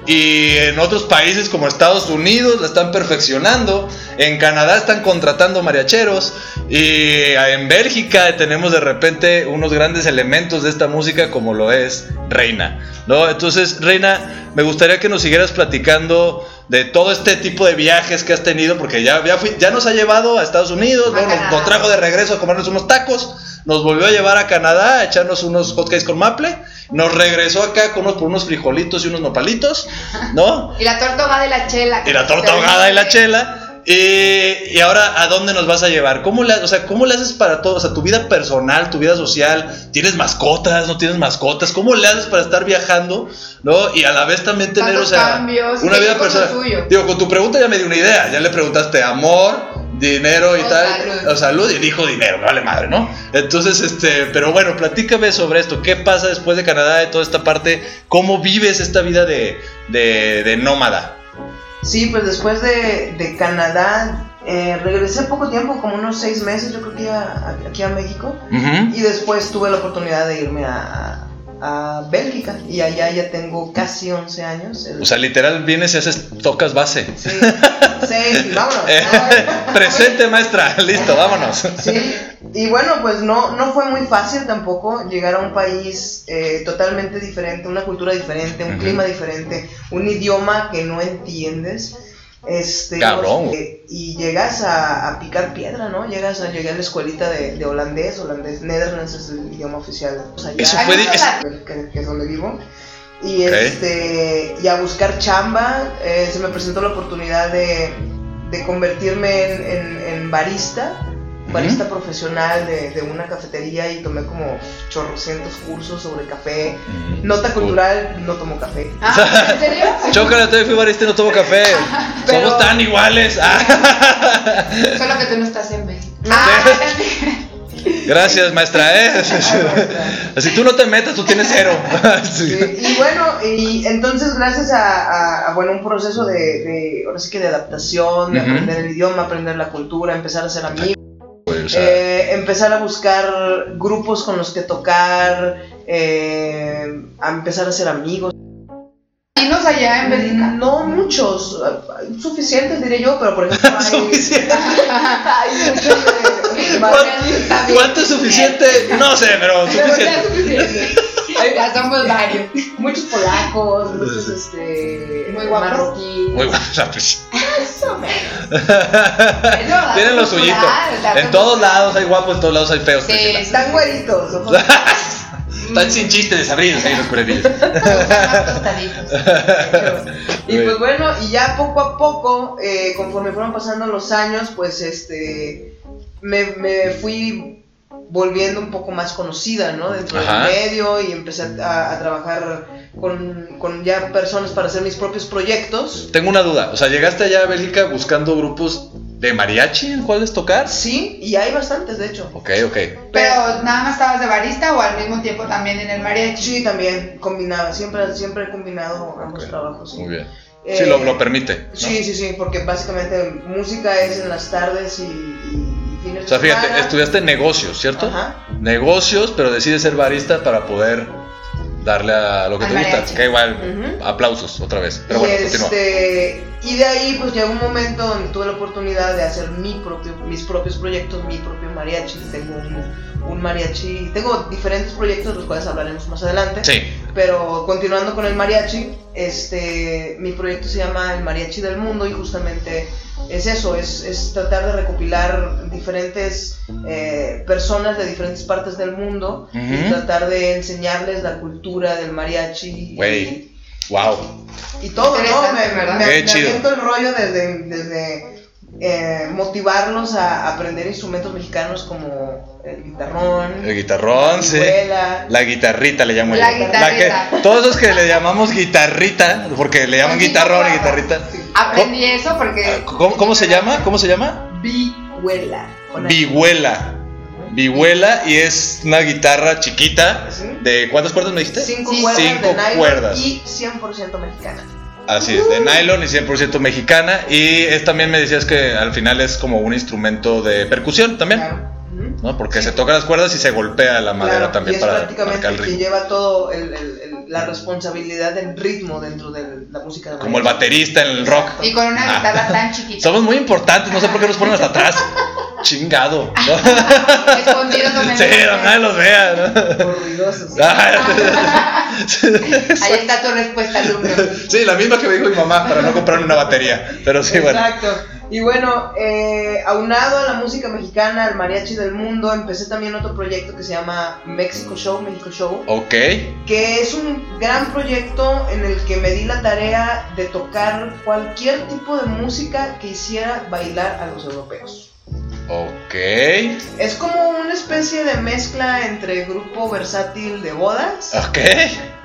Y en otros países como Estados Unidos la están perfeccionando. En Canadá están contratando mariacheros. Y en Bélgica tenemos de repente unos grandes elementos de esta música como lo es Reina. ¿no? Entonces, Reina, me gustaría que nos siguieras platicando de todo este tipo de viajes que has tenido, porque ya, ya, nos ha llevado a Estados Unidos, nos trajo de regreso a comernos unos tacos, nos volvió a llevar a Canadá a echarnos unos hotcakes con maple, nos regresó acá con unos, por unos frijolitos y unos nopalitos, ¿no? Y la torta ahogada y la chela. Y la torta ahogada y la chela. Y, y ahora, ¿a dónde nos vas a llevar? ¿Cómo le, o sea, ¿Cómo le haces para todo? O sea, tu vida personal, tu vida social, ¿tienes mascotas? ¿No tienes mascotas? ¿Cómo le haces para estar viajando? ¿No? Y a la vez también tener, o sea, cambios, una vida personal. Digo, con tu pregunta ya me di una idea. Ya le preguntaste amor, dinero y O tal. salud. O salud y dijo dinero, me vale madre, ¿no? Entonces, este, pero bueno, platícame sobre esto. ¿Qué pasa después de Canadá, de toda esta parte? ¿Cómo vives esta vida de, de, de nómada? Sí, pues después de, de Canadá, eh, regresé poco tiempo, como unos seis meses, yo creo que iba a- aquí a México. Y después tuve la oportunidad de irme a, a Bélgica. Y allá ya tengo casi 11 años. El- O sea, literal vienes y haces, tocas base. sí, sí, vámonos. Eh, presente maestra, listo, vámonos. Sí, y bueno, pues no, no fue muy fácil tampoco llegar a un país eh, totalmente diferente, una cultura diferente, un clima diferente, un idioma que no entiendes. Este, Cabrón. no sé, y llegas a, a picar piedra, ¿no? Llegas a llegar a la escuelita de, de holandés, holandés, Netherlands es el idioma oficial. pues, allá, Eso fue la- que, que es donde vivo. Y, este, y a buscar chamba, eh, se me presentó la oportunidad de, de convertirme en, en- en barista, barista profesional de, de una cafetería y tomé como chorrocientos cursos sobre café. Nota Cool. cultural, no tomo café. Ah, ¿En serio? Chocolate, fui barista y no tomo café. Pero- Somos tan iguales. Ah. Solo que tú no estás en México. Ah, Gracias, maestra, ¿eh? Así tú no te metas, tú tienes cero. Sí. Y bueno, y entonces gracias a, a- a, bueno, un proceso de, de, ahora sí que de adaptación, de aprender el idioma, aprender la cultura, empezar a ser amigos. O sea, Eh, empezar a buscar grupos con los que tocar, eh, a empezar a ser amigos. Dinos allá en Bélgica. No muchos, suficientes diré yo, pero por ejemplo hay, Suficiente. hay muchos de- de- ¿Cuánto, cuánto es suficiente? No sé, pero Pero ya es suficiente. Somos varios. muchos polacos, muchos este Muy guapos. Muy sea, pues. Eso, Tienen lo suyito. En todos cultural. lados hay guapos, en todos lados hay feos. Sí. Están güeritos. ojos- Están sin chiste desabridos ahí los tostaditos. Y pues bueno, y ya poco a poco, eh, conforme fueron pasando los años, pues este, me, me fui volviendo un poco más conocida, ¿no? Dentro Ajá. del medio y empecé a, a trabajar con, con ya personas para hacer mis propios proyectos. Tengo una duda. O sea, llegaste allá a Bélgica buscando grupos de mariachi en cuáles tocar. Sí, y hay bastantes, de hecho. Ok, ok. Pero nada más estabas de barista o al mismo tiempo también en el mariachi. Sí, también combinaba, siempre, siempre he combinado ambos trabajos. sí. Muy bien. Eh, Sí, lo, lo permite. ¿no? Sí, sí, sí, porque básicamente música es en las tardes y, O sea, fíjate, estudiaste negocios, ¿cierto? Ajá. Negocios, pero decides ser barista para poder darle a lo que te gusta. Que igual, aplausos otra vez. Pero y, bueno, continúa. este, y de ahí pues llegó un momento donde tuve la oportunidad de hacer mi propio, mis propios proyectos, mi propio mariachi. Tengo un, un mariachi, tengo diferentes proyectos de los cuales hablaremos más adelante. Sí. Pero continuando con el mariachi, este, mi proyecto se llama El Mariachi del Mundo y justamente es eso, es, es tratar de recopilar diferentes eh, personas de diferentes partes del mundo y tratar de enseñarles la cultura del mariachi. Wow. Y, todo, ¿no? Me, ¿verdad? me, el rollo desde, desde eh, motivarlos a aprender instrumentos mexicanos como el guitarrón, El guitarrón, sí. La guitarrita le llamo La yo. guitarrita. que, todos los que le llamamos guitarrita, porque le llaman sí, guitarrón y guitarrita. Aprendí eso porque. ¿Cómo, cómo se llama? ¿Cómo se llama? vihuela. Vihuela. Vihuela y es una guitarra chiquita. Sí. ¿De cuántas cuerdas me dijiste? Cinco Sí, cuerdas cinco de cuerdas. y 100% mexicana. Así es, de nylon y 100% mexicana. Y es también me decías que al final es como un instrumento de percusión también. Claro. ¿no? Porque se toca las cuerdas y se golpea la madera Claro, también y es para prácticamente marcar el ritmo. lleva todo el, el- el- la responsabilidad del ritmo dentro de la música de Como el baterista en el rock. Y con una Ah. guitarra tan chiquita. Somos muy importantes, no sé por qué nos ponen hasta atrás. Chingado. Escondidos donde Sí, no no, nadie los vea. ¿no? Por ruidosos. Ah, Ahí está tu respuesta, alumno. Sí, la misma que me dijo mi mamá para no comprarme una batería. Pero sí, bueno. Exacto. Y bueno, eh, aunado a la música mexicana, al mariachi del mundo, empecé también otro proyecto que se llama México Show, México Show, Ok. que es un gran proyecto en el que me di la tarea de tocar cualquier tipo de música que hiciera bailar a los europeos. Ok. Es como una especie de mezcla entre grupo versátil de bodas, Ok.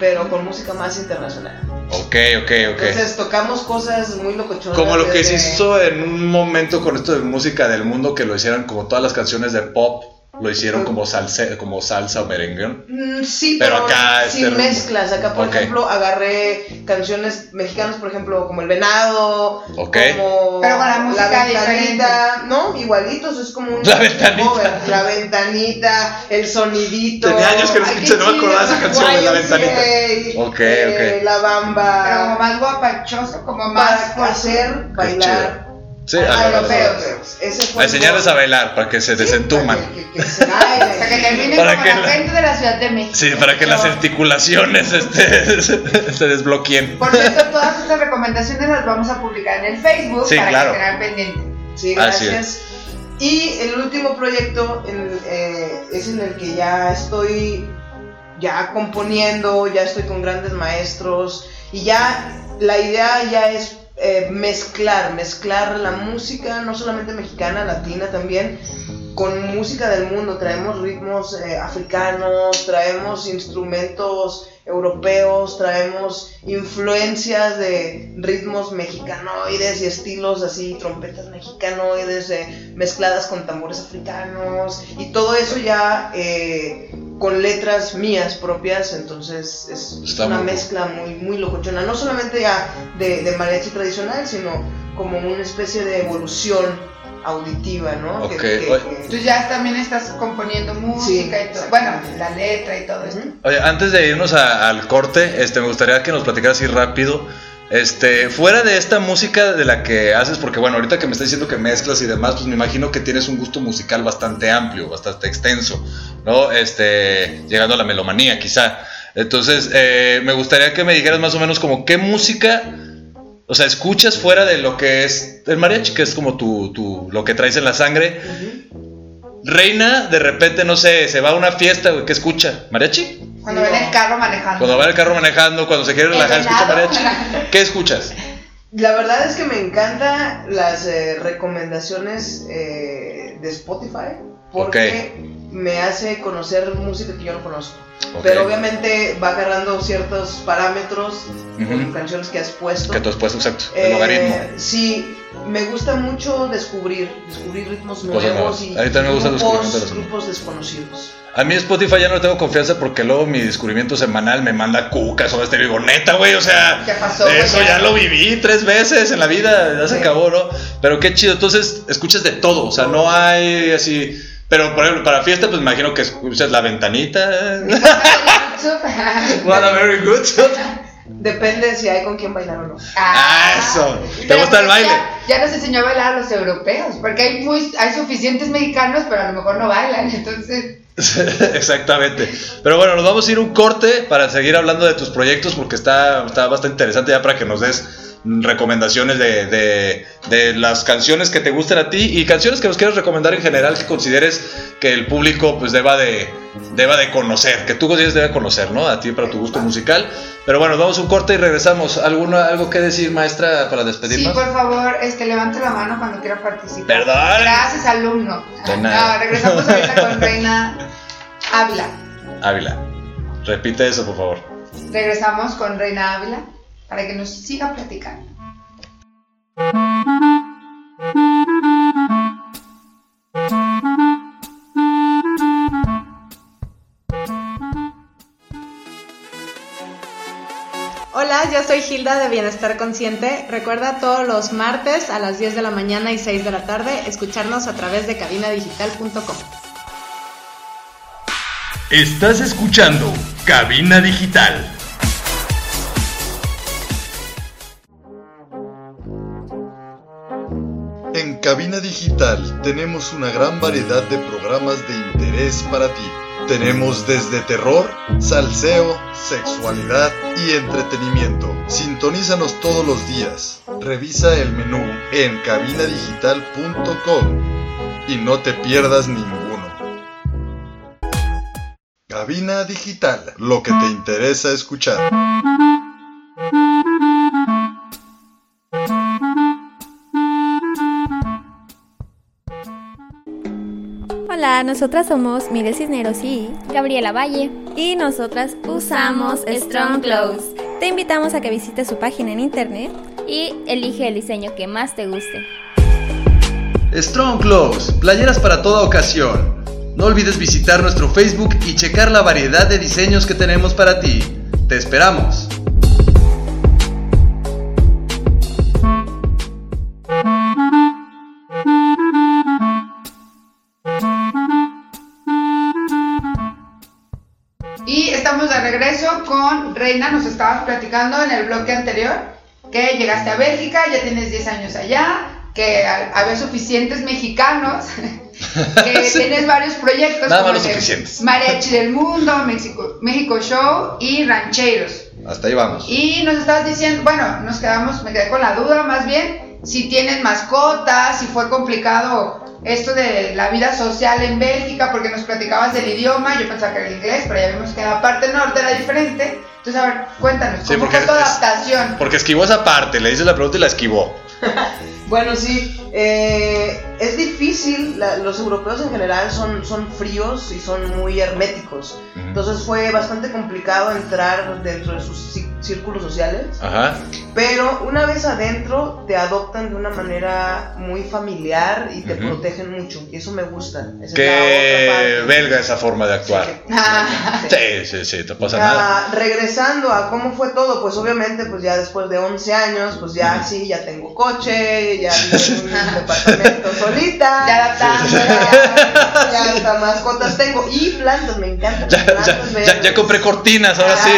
pero con música más internacional. Ok, ok, ok. Entonces tocamos cosas muy locochonas. Como lo que se hizo en un momento con esto de música del mundo, que lo hicieran como todas las canciones de pop, lo hicieron como salsa, como salsa o merengue. Mm, Sí, Pero pero, acá este sin rumbo. mezclas. Acá, por Ok. ejemplo, agarré canciones mexicanas, por ejemplo, como El Venado, Ok. como Pero con la música Ventanita, ¿no? Igualitos, es como un La Ventanita. cover. La Ventanita, el sonidito. Tenía años que no escuché, no me acordaba esa canción de La Ventanita. Ok, eh, ok. La Pero como Bamba. más guapachoso, como más. Para hacer bailar Sí, a a los europeos. Ese fue a enseñarles a bailar para que se Sí, desentuman. para que- que- que se O sea, que baile. termine Para como que la la- gente de la Ciudad de México. Sí, para que las articulaciones este, se desbloqueen. Por cierto, todas estas recomendaciones las vamos a publicar en el Facebook Sí, para claro. que estén al pendiente. Sí, gracias. Y el último proyecto en- eh, es en el que ya estoy ya componiendo, ya estoy con grandes maestros y ya la idea ya es eh, mezclar, mezclar la música, no solamente mexicana, latina también, con música del mundo. Traemos ritmos eh, africanos, traemos instrumentos europeos, traemos influencias de ritmos mexicanoides y estilos así, trompetas mexicanoides eh, mezcladas con tambores africanos y todo eso ya eh, con letras mías propias, entonces es Está una muy mezcla muy, muy locochona, no solamente ya de, de mariachi tradicional, sino como una especie de evolución auditiva, ¿no? Ok, Que- que- oye. que- Tú ya también estás componiendo música y todo. Bueno, la letra y todo esto. Ujú. Oye, antes de irnos a- al corte, este, me gustaría que nos platicaras así rápido. Este, fuera de esta música de la que haces, porque bueno, ahorita que me estás diciendo que mezclas y demás, pues me imagino que tienes un gusto musical bastante amplio, bastante extenso, ¿no? Este, llegando a la melomanía, quizá. Entonces, eh, me gustaría que me dijeras más o menos como qué música, o sea, escuchas fuera de lo que es el mariachi, que es como tu, tu, lo que traes en la sangre. Reina, de repente, no sé, se va a una fiesta, güey, ¿qué escucha? ¿Mariachi? Cuando ven el carro manejando. Cuando va en el carro manejando, cuando se quiere relajar, escucha mariachi. ¿Qué escuchas? La verdad es que me encantan las eh, recomendaciones eh, de Spotify porque me hace conocer música que yo no conozco. Ok. Pero obviamente va agarrando ciertos parámetros con Ujú. canciones que has puesto. Que tú has puesto, exacto. El Eh, logaritmo. sí, me gusta mucho descubrir, descubrir ritmos Cosas nuevos y A mí también me gusta grupos, descubrimiento de los- grupos desconocidos. A mí Spotify ya no tengo confianza porque luego mi descubrimiento semanal me manda cucas o este digo, neta, güey, o sea, ¿Qué pasó, eso ya lo viví tres veces en la vida, ya se Sí. acabó, ¿no? Pero qué chido, entonces escuchas de todo, o sea, no hay así, pero por ejemplo, para fiesta, pues me imagino que escuchas la ventanita. What a very good. Depende si hay con quién bailar o no. Ah, eso. ¿Te gusta el baile? Ya, ya nos enseñó a bailar a los europeos, porque hay, muy, hay suficientes mexicanos, pero a lo mejor no bailan, entonces... Exactamente. Pero bueno, nos vamos a ir un corte para seguir hablando de tus proyectos porque está, está bastante interesante ya para que nos des recomendaciones de, de- de las canciones que te gusten a ti y canciones que nos quieras recomendar en general que consideres que el público pues deba de, deba de conocer, que tú consideres debe conocer, ¿no? A ti para tu gusto musical. Pero bueno, vamos un corte y regresamos. ¿Alguna, ¿Algo que decir, maestra, para Sí, despedirnos? por favor, este, levante la mano cuando quiera participar. Perdón. Gracias, alumno. De nada. No, regresamos ahorita con Reina Ávila. Ávila. Repite eso, por favor. Regresamos con Reina Ávila para que nos siga platicando. Hola, yo soy Hilda de Bienestar Consciente. Recuerda todos los martes a las 10 de la mañana y 6 de la tarde escucharnos a través de cabinadigital.com. Estás escuchando Cabina Digital. Cabina Digital tenemos una gran variedad de programas de interés para ti. Tenemos desde terror, salseo, sexualidad y entretenimiento. Sintonízanos todos los días. Revisa el menú en cabinadigital.com y no te pierdas ninguno. Cabina Digital, lo que te interesa escuchar. Hola, nosotras somos Mire Cisneros y Gabriela Valle. y nosotras usamos Strong Clothes. Te invitamos a que visites su página en internet. Y elige el diseño que más te guste. Strong Clothes, playeras para toda ocasión. No olvides visitar nuestro Facebook y checar la variedad de diseños que tenemos para ti. Te esperamos. Reina, nos estabas platicando en el bloque anterior que llegaste a Bélgica, ya tienes 10 años allá, que ha- había suficientes mexicanos, que tienes varios proyectos Nada como suficientes. Mariachi del Mundo, México, México Show y Rancheros. Hasta ahí vamos. Y nos estabas diciendo, bueno, nos quedamos, me quedé con la duda más bien, si tienen mascotas, si fue complicado esto de la vida social en Bélgica, porque nos platicabas del idioma, yo pensaba que era el inglés, pero ya vimos que en la parte norte era diferente. Entonces, a ver, cuéntanos, Sí, ¿cómo porque fue tu es- adaptación? Porque esquivó esa parte, le dices la pregunta y la esquivó. Bueno, sí, eh, es difícil, la- los europeos en general son, son fríos y son muy herméticos, entonces fue bastante complicado entrar dentro de sus cí- círculos sociales, Ajá. pero una vez adentro te adoptan de una manera muy familiar y te Ujú. protegen mucho, y eso me gusta. Es parte. belga esa forma de actuar. Ah, Sí, sí, sí, te pasa nada. Ah, regresando a cómo fue todo, pues obviamente, pues ya después de 11 años, pues ya sí, ya tengo coche, ya vivo en un departamento solita, Ya adaptando, ya, ya hasta mascotas tengo y plantas, me encantan Ya, plantas ya, ya, verdes. ya compré cortinas, ahora sí.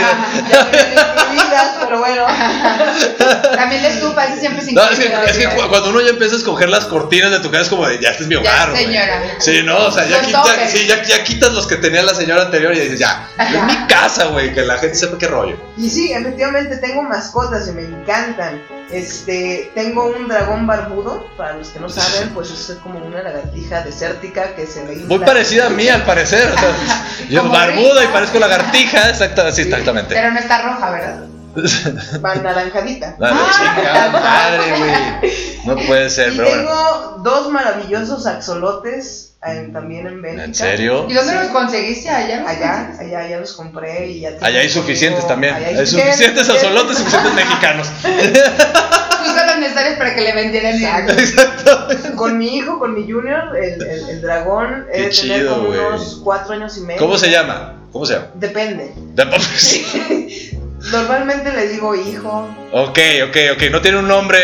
Ya vienen incluidas, pero bueno. También la estufa, ese siempre se No, es que, incluye, es que ¿verdad? cu- cuando uno ya empieza a escoger las cortinas de tu casa es como de, ya este es mi hogar. señora. Sí, no, o sea, ya, quita- sí, ya, ya quitas los que tenía la señora anterior y dices, ya, es mi casa, güey, que la gente sepa qué rollo. Y sí, efectivamente tengo mascotas y me encantan. Este, tengo un dragón barbudo, para los que no saben, pues es como una lagartija desértica que se le Muy parecida a mí, al parecer. O sea, yo barbuda y parezco lagartija, exacta, sí, exactamente. Pero no está roja, ¿verdad? va naranjadita. La chingada madre, güey. No puede ser, Y pero bueno. tengo dos maravillosos axolotes en- también en Bélgica. ¿En serio? ¿Y dónde los conseguiste allá? los Allá, conseguiste? allá, ya los compré y ya. Allá hay suficientes también. allá Hay suficientes azolotes, suficientes mexicanos. Justo los necesarios para que le vendieran el Exacto. Con mi hijo, con mi junior, el, el, el dragón, Qué he de tener chido, como güey. unos cuatro años y medio. ¿Cómo se llama? ¿Cómo se llama? Depende. De- Normalmente le digo hijo, Ok, ok, ok. No tiene un nombre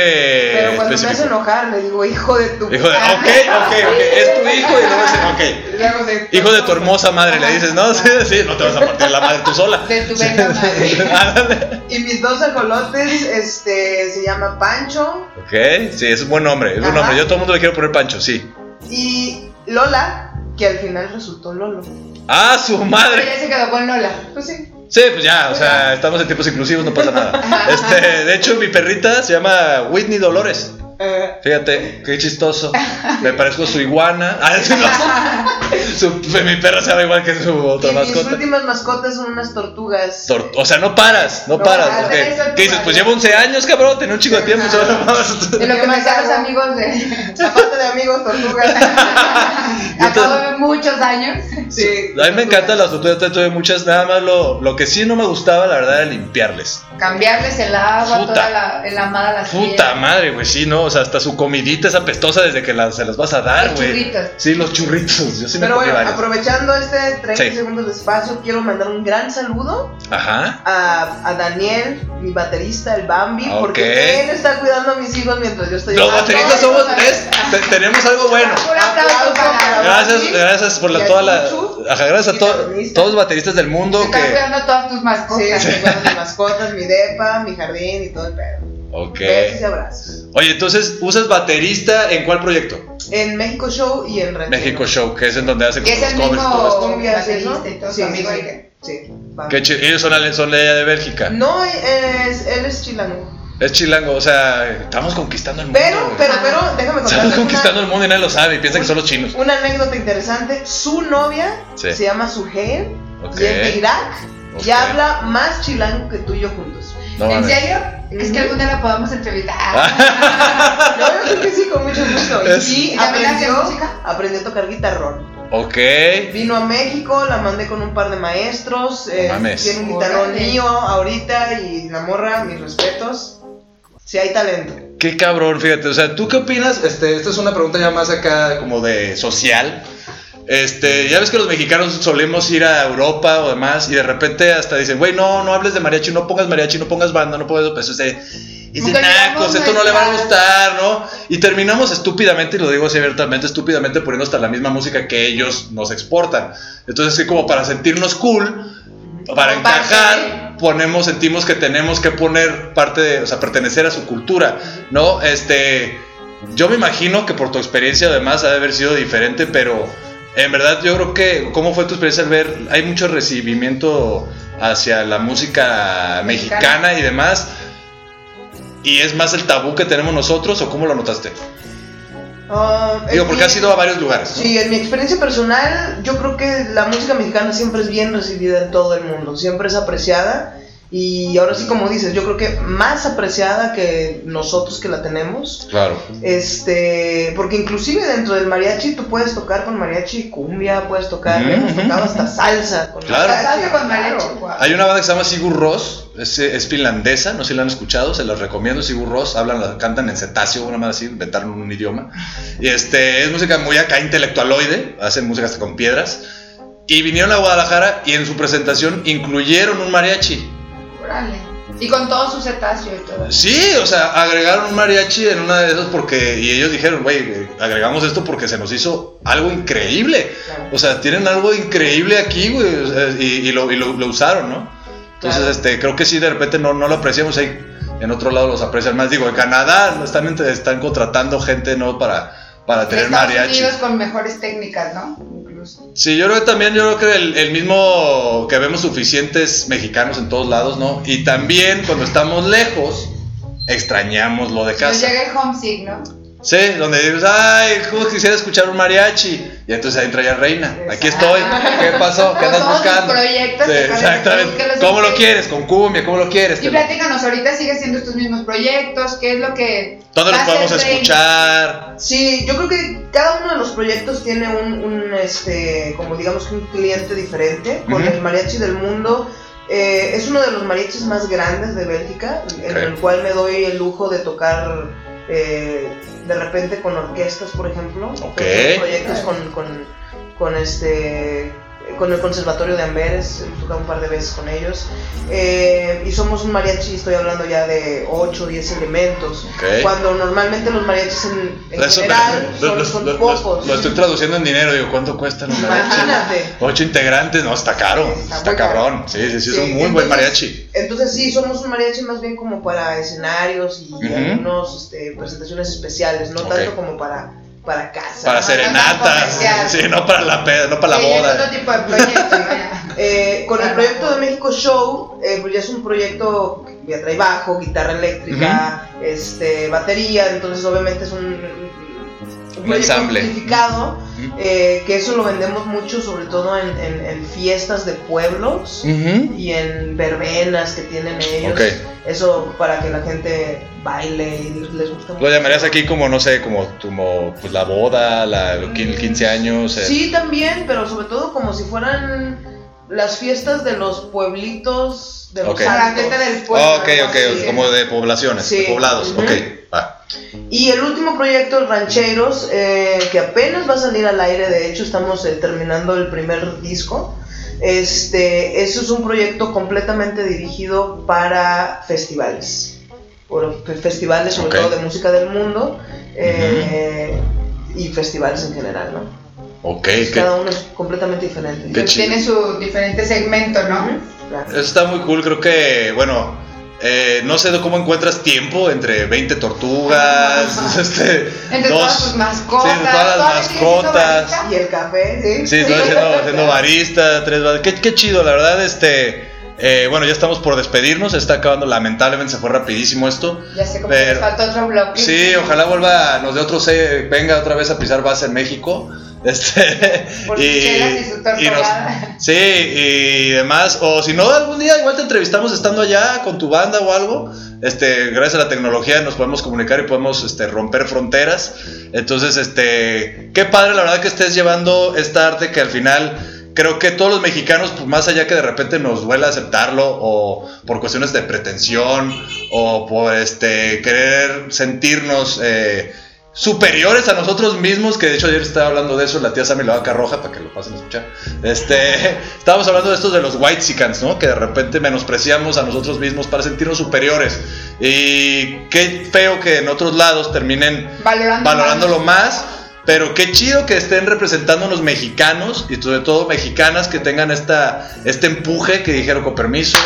pero cuando me hace específico. enojar le digo hijo de tu. Hijo de. Ok, ok, ok. Es tu hijo y luego dice, ok. De- Hijo de tu hermosa madre, le dices, ¿no? Sí, sí, no te vas a partir la madre tú sola. De tu venga madre. Y mis dos ajolotes, este, se llama Pancho Ok, sí, es un buen nombre. Es un Ajá. nombre. Yo a todo el mundo le quiero poner Pancho, sí. y Lola, que al final resultó Lolo. ¡Ah, su madre! ya se quedó con Lola. Pues sí. Sí, pues ya, o sea, estamos en tiempos inclusivos, no pasa nada. Este, de hecho, mi perrita se llama Whitney Dolores. Eh, Fíjate, qué chistoso. Me parezco a su iguana. Ah, sí, no. Su- mi perra se llama igual que su otra y mis mascota. últimas mascotas son unas tortugas. Tor- o sea, no paras, no, No, paras. ah, porque- ¿Qué dices? Pues llevo 11 años, cabrón, tenía un chico de tiempo. De lo que ¿Qué me decían los amigos de. Aparte de amigos, tortugas. Acabo de muchos años. sí, A mí me encantan las tortugas, yo tuve muchas, nada más lo, lo que sí no me gustaba, la verdad, era limpiarles. Cambiarles el agua, Puta. toda la enlamada las Puta madre, güey, sí, no, o sea, hasta su comidita es apestosa desde que la- se las vas a dar, Los güey. churritos. Sí, los churritos, yo sí me Pero comí bueno, varios. aprovechando este 30 Sí. segundos de espacio, quiero mandar un gran saludo Ajá. a, a Daniel, mi baterista, el Bambi, Ok. porque él está cuidando a mis hijos mientras yo estoy Los bateristas somos, ¿ves? Te- tenemos algo bueno. Un aplauso para. Gracias, Bambi, gracias por la, toda la, ajá, gracias a to- todos los bateristas del mundo Están que, cuidando todas tus mascotas. Sí, cuidando mis mascotas, mi depa, mi jardín y todo el pedo. Ok. Besos y abrazos. Oye, entonces, ¿usas baterista en cuál proyecto? En México Show y en Ranchero. México Show, que es en donde como es los el covers y mismo todo esto. ¿sí, no? baterista y todo, Sí, amigo sí. Sí, vamos. Que chi- ellos son, ale- son de allá de Bélgica. No, es, él es chilango. Es chilango, o sea, estamos conquistando el mundo. Pero, güey. pero, pero, déjame Estamos contarte conquistando una, el mundo y nadie lo sabe y piensan que son los chinos. una anécdota interesante. Su novia Sí. se llama Suheil Ok. y es de Irak Ok. y habla más chilango que tú y yo juntos. No ¿En serio? Es que algún día la podamos entrevistar. Yo creo que sí, con mucho gusto. Es- Y ¿Y también hace aprendió, aprendió a tocar guitarrón. Ok. Vino a México, la mandé con un par de maestros. eh, mames. tiene un guitarrón Órale. mío ahorita y la morra, mis respetos. Si hay talento. Qué cabrón, fíjate. O sea, ¿tú qué opinas? Este, esta es una pregunta ya más acá como de social. Este, ya ves que los mexicanos solemos ir a Europa o demás y de repente hasta dicen, güey, no, no hables de mariachi, no pongas mariachi, no pongas banda, no pongas pues, es de, es de Nunca nacos, esto no le va a gustar, ¿no? Y terminamos estúpidamente, y lo digo así abiertamente, estúpidamente poniendo hasta la misma música que ellos nos exportan. Entonces, sí, como para sentirnos cool, para encajar, ponemos, sentimos que tenemos que poner parte de, o sea, pertenecer a su cultura, ¿no? Este, yo me imagino que por tu experiencia además ha de haber sido diferente, pero en verdad yo creo que, ¿cómo fue tu experiencia al ver? Hay mucho recibimiento hacia la música mexicana, Mexicana. y demás. ¿Y es más el tabú que tenemos nosotros o cómo lo notaste? Ah, Digo, porque mi- has ido a varios lugares. ¿no? Sí, en mi experiencia personal, yo creo que la música mexicana siempre es bien recibida en todo el mundo, siempre es apreciada y ahora sí como dices, yo creo que más apreciada que nosotros que la tenemos, Claro. este, porque inclusive dentro del mariachi tú puedes tocar con mariachi cumbia, puedes tocar, hemos tocado hasta salsa con Claro. Salsa con mariachi, claro. Hay una banda que se llama Sigur Rós, es, es finlandesa, no sé si la han escuchado, se los recomiendo. Sigur Rós, hablan, la- cantan en cetáceo, una más así, inventaron un idioma. Y este, es música muy acá intelectualoide, hacen música hasta con piedras. Y vinieron a Guadalajara y en su presentación incluyeron un mariachi. Órale. Y con todo su cetáceo y todo. Sí, o sea, agregaron un mariachi en una de esas porque. Y ellos dijeron, güey, agregamos esto porque se nos hizo algo increíble. Claro. O sea, tienen algo increíble aquí, güey. o sea, y, y lo, y lo- lo usaron, ¿no? Entonces, Claro. este, creo que sí, de repente no, no lo apreciamos ahí. En otro lado los aprecian más. Digo, en Canadá están, están contratando gente, ¿no? Para, para En tener Estados mariachi. Unidos con mejores técnicas, ¿no? Sí, yo creo que también, yo creo que el, el mismo que vemos suficientes mexicanos en todos lados, ¿no? Y también cuando estamos lejos, extrañamos lo de Nos casa. llega el homesick, ¿no? Sí, donde dices, ay, ¿cómo quisiera escuchar un mariachi? Y entonces ahí entra ya Reina. Aquí estoy. ¿Qué pasó? ¿Qué andas todos buscando? proyectos, Sí, exactamente. ¿Cómo lo quieres? ¿Con cumbia? ¿Cómo lo quieres? Y platícanos, ahorita sigues haciendo estos mismos proyectos, ¿qué es lo que... ¿Dónde los podemos escuchar? Sí, yo creo que cada uno de los proyectos tiene un, un, este, como digamos que un cliente diferente. Con el mariachi del mundo, eh, es uno de los mariachis más grandes de Bélgica, en el cual me doy el lujo de tocar eh, de repente con orquestas, por ejemplo. Proyectos con, con, con este con el Conservatorio de Amberes, he tocado un par de veces con ellos. Eh, y somos un mariachi, estoy hablando ya de 8 o 10 elementos. Ok. Cuando normalmente los mariachis en, en Eso, general lo, son, lo- son lo- pocos. lo estoy traduciendo en dinero, digo, ¿cuánto cuesta un mariachi? Imagínate. Ocho integrantes, no, está caro, Está está caro. cabrón. Sí, sí, sí, es un muy buen mariachi. Entonces sí, somos un mariachi más bien como para escenarios y Ujú. algunos este, presentaciones especiales, no Ok. tanto como para, para casa. Para ¿no? serenatas, sí, no para la peda, no para la Sí, es otro boda. tipo de proyecto. Eh, con el proyecto de México Show, eh, pues ya es un proyecto que ya trae bajo, guitarra eléctrica, este, batería, entonces obviamente es un, un ensamble. amplificado, Ujú. eh, que eso lo vendemos mucho, sobre todo en, en- en fiestas de pueblos y en verbenas que tienen ellos. Eso para que la gente baile y les gusta mucho. Lo llamarías aquí como, no sé, como, como pues, la boda, la, los 15 años. eh. Sí, también, pero sobre todo como si fueran las fiestas de los pueblitos de los Ok. A la altos. fiesta del pueblo. Ah, ok, ok, así. como de poblaciones, Sí. de poblados, Ujú. ok. Y el último proyecto, el Rancheros, eh, que apenas va a salir al aire, de hecho estamos eh, terminando el primer disco. Este, eso es un proyecto completamente dirigido para festivales, por fe- festivales sobre Ok. todo de música del mundo eh, y festivales en general, ¿no? Ok, que, Cada uno es completamente diferente. Pues tiene su diferente segmento, ¿no? Claro. eso está muy cool, creo que, bueno, Eh, no sé de cómo encuentras tiempo entre 20 tortugas, este, Entre dos- todas tus mascotas. sí, todas las ¿todavía sigues siendo mascotas. Y el café, sí. Sí, estoy haciendo barista, tres bar- qué, qué chido, la verdad, este. eh, bueno, ya estamos por despedirnos, se está acabando, lamentablemente se fue rapidísimo esto. Ya sé, como que Pero- nos falta otro bloque. Sí, ojalá vuelva, nos dé otro, se- venga otra vez a pisar base en México. Este, Por chelas y su tortogada. sí, y demás. O si no, algún día igual te entrevistamos estando allá con tu banda o algo. Este, gracias a la tecnología nos podemos comunicar y podemos este, romper fronteras. Entonces, este, qué padre la verdad que estés llevando esta arte que al final creo que todos los mexicanos, pues más allá que de repente nos duela aceptarlo o por cuestiones de pretensión o por este querer sentirnos eh, superiores a nosotros mismos, que de hecho ayer estaba hablando de eso, la tía Sammy la vaca roja, para que lo pasen a escuchar. Este, estábamos hablando de estos de los white ¿no? Que de repente menospreciamos a nosotros mismos para sentirnos superiores. Y qué feo que en otros lados terminen Valorando valorándolo más. Pero qué chido que estén representando los mexicanos y sobre todo mexicanas que tengan esta, este empuje que dijeron con permiso,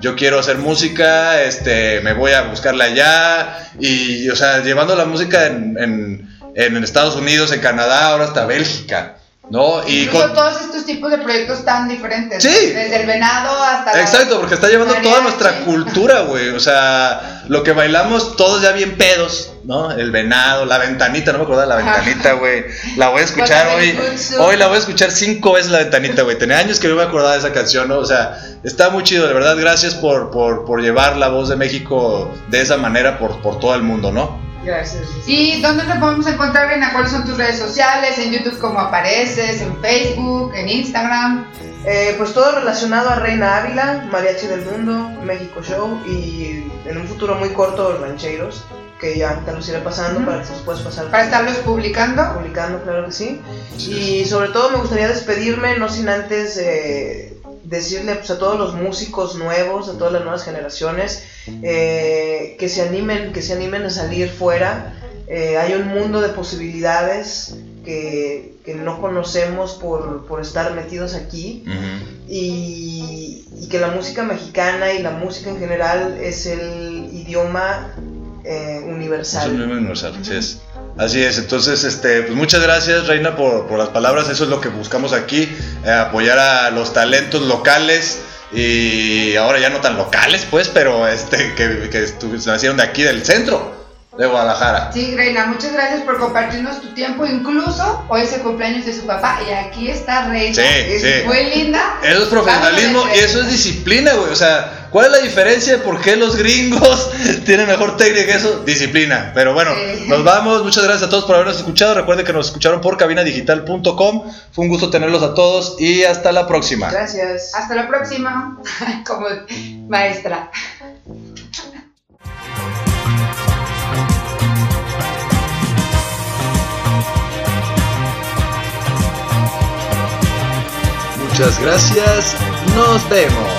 yo quiero hacer música, este, me voy a buscarla allá y, o sea, llevando la música en, en, en Estados Unidos, en Canadá, ahora hasta Bélgica, ¿no? Y con, todos estos tipos de proyectos tan diferentes. Sí. ¿no? Desde el venado hasta. la- Exacto, porque está llevando toda nuestra cultura, güey. O sea, lo que bailamos todos ya bien pedos, ¿no? El venado, la ventanita, no me acuerdo de la ventanita, güey. La voy a escuchar hoy. Hoy la voy a escuchar cinco veces la ventanita, güey. Tenía años que no me acordaba de esa canción, ¿no? O sea, está muy chido, de verdad. Gracias por, por, por llevar la voz de México de esa manera por, por todo el mundo, ¿no? Gracias. ¿Y dónde te podemos encontrar, Reina? ¿Cuáles son tus redes sociales? ¿En YouTube cómo apareces? ¿En Facebook? ¿En Instagram? Eh, pues todo relacionado a Reina Ávila, Mariachi del Mundo, México Show y en un futuro muy corto Rancheros, que ya te los iré pasando Ujú. para que los puedas pasar. Para estarlos publicando. publicando, claro que sí. Y sobre todo me gustaría despedirme, no sin antes eh, decirle pues, a todos los músicos nuevos, a todas las nuevas generaciones, eh, que se animen, que se animen a salir fuera. Eh, hay un mundo de posibilidades que, que no conocemos por, por estar metidos aquí y, y que la música mexicana y la música en general es el idioma eh, Es universal. un número universal, así es. Así es, entonces, este, pues muchas gracias, Reina, por, por las palabras. Eso es lo que buscamos aquí, eh, apoyar a los talentos locales y ahora ya no tan locales, pues, pero este, que, que nacieron de aquí, del centro de Guadalajara. Sí, Reina, muchas gracias por compartirnos tu tiempo. Incluso hoy es el cumpleaños de su papá y aquí está Reina. Sí, Es sí. Muy linda. Eso es profesionalismo y eso es disciplina, güey. O sea, ¿cuál es la diferencia de por qué los gringos tienen mejor técnica que eso? Disciplina. Pero bueno, Sí. nos vamos. Muchas gracias a todos por habernos escuchado. Recuerden que nos escucharon por cabinadigital.com. Fue un gusto tenerlos a todos y hasta la próxima. Gracias. Hasta la próxima. Como maestra. Muchas gracias. Nos vemos.